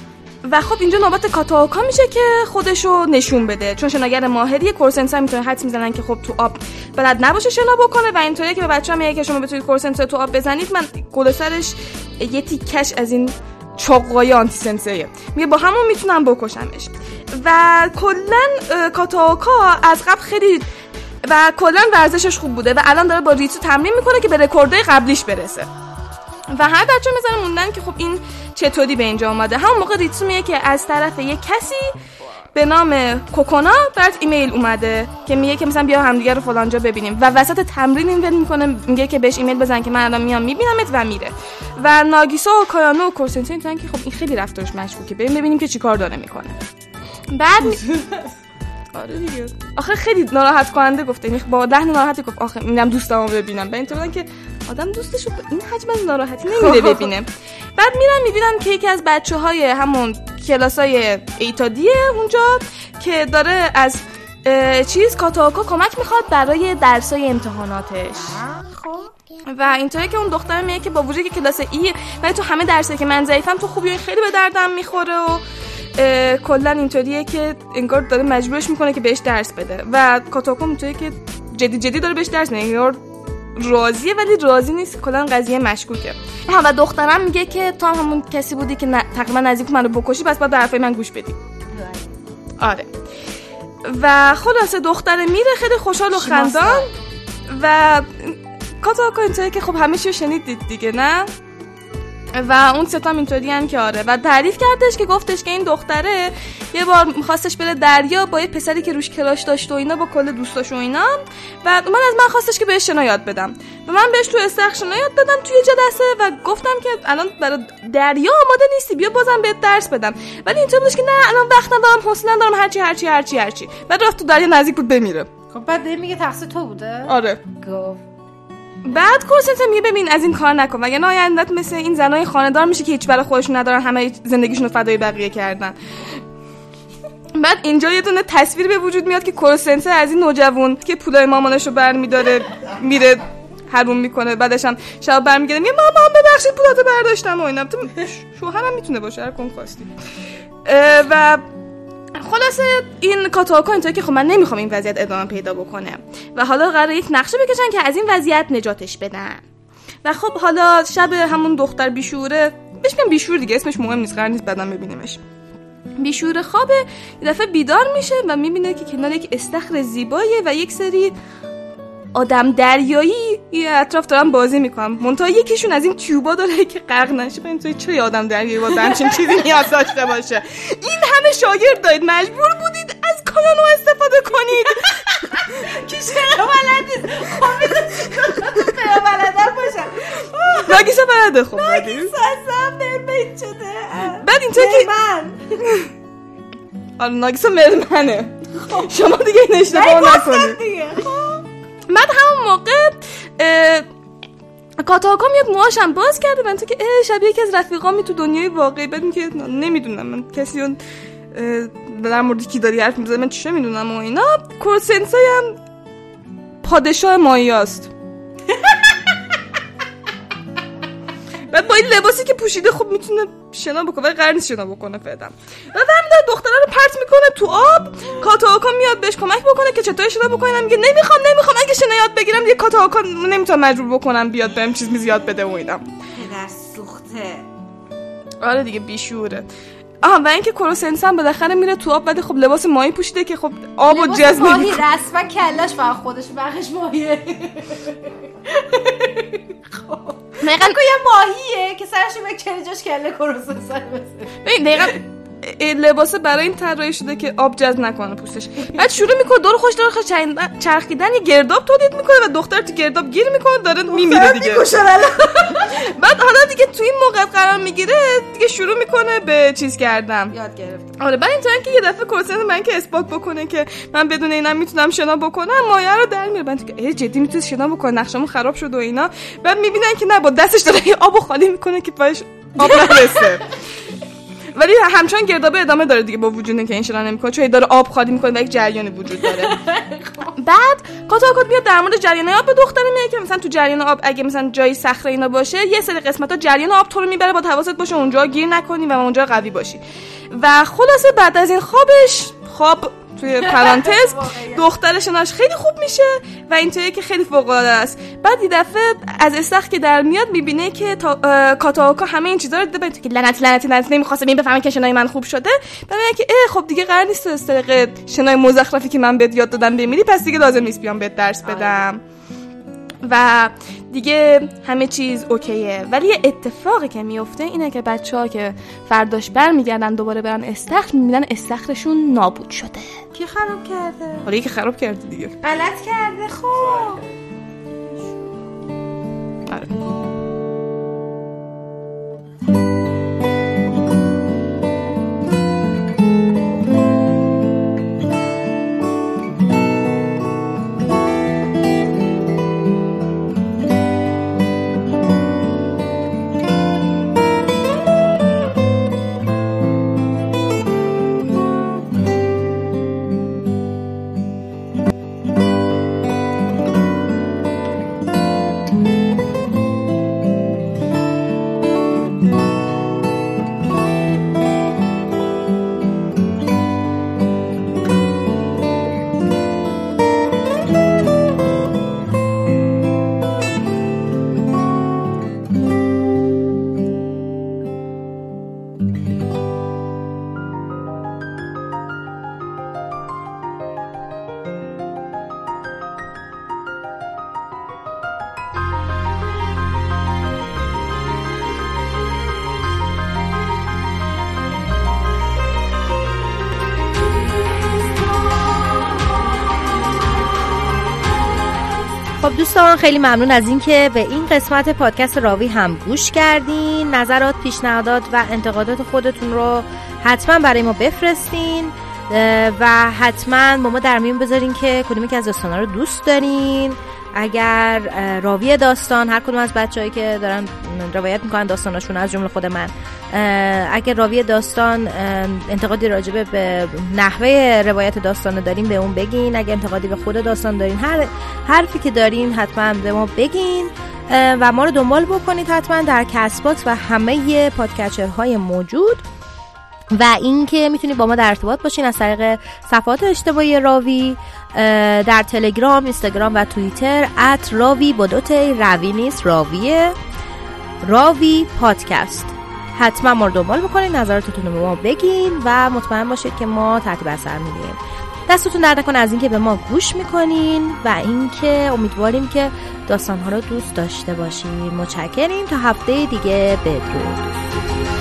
و خب اینجا نوبت کاتاوکا میشه که خودشو نشون بده. چون شناگر ماهری کورسنسا می‌تونه حد می‌زنن که خب تو آب بلد نباشه شنا بکنه و اینطوریه که به بچه‌ها میگه که شما بتونید کورسنسا تو آب بزنید. من گل سرش یه تیکش از این چاقوهای آنتی سنسیه میگه با همون می‌تونم بکشمش. و کلا کاتاوکا از قبل خیلی و کلا ورزشش خوب بوده و الان داره با ریتو تمرین می‌کنه که به رکوردهای قبلیش برسه. و هر بچه می‌زنه موندن که خب این چطوری به اینجا اومده. همون موقع ریتسو میگه که از طرف یک کسی به نام کوکونا برات ایمیل اومده که میگه که مثلا بیا همدیگه رو فلانجا ببینیم. و وسط تمرین این می‌کنه میگه که بهش ایمیل بزن که من الان میام میبینمت و میره. و ناگیسا و کایانو و کورسنتین که خب این خیلی رفتارش مشکوکه. بریم ببینیم که چیکار داره می‌کنه. بعد آره دیگه. آخه خیلی ناراحت کننده گفته. یعنی با ده ناراحتی گفت آخه میرم دوستامو ببینم. به این که آدم دوستشو این حجم از ناراحتی نمیده ببینه. بعد میرم می‌بینم که یکی از بچه های همون کلاسای ایتادیه اونجا که داره از چیز کاتاکا کمک می‌خواد برای درسای امتحاناتش. و اینطوری که اون دختر میگه که با وجودی که کلاس ای ولی تو همه درسی که من ضعیفم تو خوبی خیلی به دردم می‌خوره و کلا اینطوریه که انگار داره مجبورش می‌کنه که بهش درس بده. و کاتاکو اینطوریه که جدی جدی داره بهش درس میده. انگار راضیه ولی راضی نیست. کلا قضیه مشکوکه. و دخترم میگه که تا همون کسی بودی که تقریبا نزدیک منو بکشی پس باید حرفای من گوش بدی. آره. و خلاصه دختره میره خیلی خوشحال و خندان. و کاتاکا اینطوری که خب همه چیو شنیدید دیگه نه؟ و اون ستام اینطوری هم که آره. و تعریف کردش که گفتش که این دختره یه بار میخواستش بره دریا با یه پسری که روش کلاش داشت و اینا با کل دوستاش و اینا. و من از من خواستش که بهش شنا یاد بدم. و من بهش تو استخر شنا یاد دادم توی جلسه و گفتم که الان برای دریا آماده نیستی بیا بازم بهت درس بدم. ولی اینطور بودش که نه الان وقت ندارم حوصله ندارم هرچی هرچی هرچی هرچی. بعد رفت تو دریا نزدیک بود بمیره. خب بعد میگه تقصیر تو بوده؟ آره. بعد کورسنت میگه ببین از این کار نکن. وگرنه آیندت مثل این زنای خانه‌دار میشه که هیچ برای خودشون ندارن همه زندگیشون رو فدای بقیه کردن؟ بعد اینجا یه دونه تصویر به وجود میاد که کورسنت از این نوجوان که پولای مامانش رو برمیداره میره حروم می‌کنه. بعدش هم شب برمیگرده میگه مامان ببخشید پولاتو برداشتم و اینا. تو شوهرم می‌تونه باشه هر کن خواستی. و خلاصه این کاتاکا اینطوری که خب من نمی‌خوام این وضعیت ادامه پیدا بکنه. و حالا قرار یک نقشه بکشن که از این وضعیت نجاتش بدن. و خب حالا شب همون دختر بیشوره بهش میگم بیشور دیگه اسمش مهم نیست قرار نیست بعدم ببینیمش. بیشور خوابه یه دفعه بیدار میشه و می‌بینه که کنار یک استخر زیباییه و یک سری آدم دریایی یه اطراف دارن بازی می‌کنم. منتها یکیشون از این تیوبا داره که غرق نشه. ببین توی چه آدم دریایی با همچین چیزی نیاز داشته باشه. این همه شاگرد دارید. مجبور بودید از کانونو استفاده کنید. که چرا بلد نیست خب بلدن باشن ناگیسا بلده خب ناگیسا اصلا مرمید شده. بعد اینطور که من آره ناگیسا مرمنه. شما دیگه این اشتباه نکنید. بعد همون موقع کاتاکا میاد موهاشم باز کرده من تو که شبیه یکی از رفیقامی تو دنیای واقعی. بدون که نمی‌دونم من کسی اون در مورد کی داری حرف می‌زنه من چه می‌دونم و اینا. کورسنسای هم پادشاه مایاست بعد با این لباسی که پوشیده خب می‌تونه شنا بکنه ولی قرار نیست شنا بکنه فعلا. و همین دختره رو پرت می‌کنه تو آب. کاتاوکا میاد بهش کمک بکنه که چطور شنا بکنه. میگه نمی‌خوام نمی‌خوام. اگه شنا یاد بگیرم دیگه کاتاوکا نمی‌تونم مجبور بکنم بیاد بهم چیز میز یاد بده و اینا. پدر سوخته. آره دیگه بیشوره. آها و اینکه کروسنس هم بالاخره میره تو آب بعد خب لباس ماهی پوشیده که خب آب و جذب ماهی رسما کلش فقط خودش بخش ماهیه. خب. دقیقا یه ماهیه که سرش به کلیجاش کله کروسنس ببین دقیقا لباس برای این طراحی شده که آب جذب نکنه پوستش. بعد شروع می‌کنه دور خوش دور خوش چرخیدن یه گرداب تولید می‌کنه و دختر تو گرداب گیر می‌کنه داره میمیره دیگه. بعد حالا دیگه تو این موقع قرار می‌گیره دیگه شروع می‌کنه به چیز کردم یاد گرفت آره بعد اینطوری که یه دفعه کورسن من که اثبات بکنه که من بدون اینا می‌تونم شنا بکنم مایه رو در میاره بعد که جدی می‌تونی شنا بکنه نقشمون خراب شد و اینا. بعد می‌بینن که نه با دستش داره آبو خالی می‌کنه که پاش آب نرسه. ولی همچنان گردابه ادامه داره دیگه با وجود اینکه این شنا نمی‌کنه چون داره آب خالی می‌کنه و یک جریانی وجود داره. بعد کاتاکوت میاد در مورد جریان آب به دختره میگه که مثلا تو جریان آب اگه مثلا جایی صخره اینا باشه یه سری قسمت ها جریان آب تو رو می‌بره با حواست باشه اونجا گیر نکنی و اونجا قوی باشی. و خلاصه بعد از این خوابش خواب توی پرانتز دختر شناش خیلی خوب میشه و اینطوری که خیلی فوق العاده است. بعد یه دفعه از استخ که در میاد می‌بینه که تا... کاتاوکا همه این چیزا رو دیده که لعنت لعنت لعنت نمی‌خواسته ببین بفهمه که شنای من خوب شده. بعد که اه خب دیگه قرار نیست از طریق شنای مزخرفی که من بهت یاد دادم بمیری پس دیگه لازم نیست بیام بهت درس بدم. و دیگه همه چیز اوکیه ولی یه اتفاقی که میفته اینه که بچه ها که فرداش برمیگردن دوباره برن استخر می‌بینن استخرشون نابود شده کی خراب کرده؟ حالا یکی خراب کرده دیگه غلط کرده خب آره. خیلی ممنون از اینکه به این قسمت پادکست راوی هم گوش کردین. نظرات پیشنهادات و انتقادات خودتون رو حتما برای ما بفرستین. و حتما با ما در میون بذارین که کدومی که از داستانا رو دوست دارین. اگر راوی داستان هر کدوم از بچههایی که دارن روایت می‌کنن داستاناشون از جمله خود من اگر راوی داستان انتقادی راجبه به نحوه روایت داستان دارین به اون بگین. اگر انتقادی به خود داستان دارین هر حرفی که دارین حتما به ما بگین. و ما رو دنبال بکنید حتما در Castbox و همه podcatcher های موجود. و اینکه می‌تونید با ما در ارتباط باشین از طریق صفحات اجتماعی راوی در تلگرام، اینستاگرام و توییتر at راوی با روی نیست راویه. راوی پادکست. حتما ما رو دنبال بکنید نظراتتون رو به ما بگین و مطمئن باشید که ما ترتیب اثر میدیم دستتون درد کنه از اینکه به ما گوش می‌کنین و اینکه امیدواریم که داستانها رو دوست داشته باشین متشکریم تا هفته دیگه بدرود.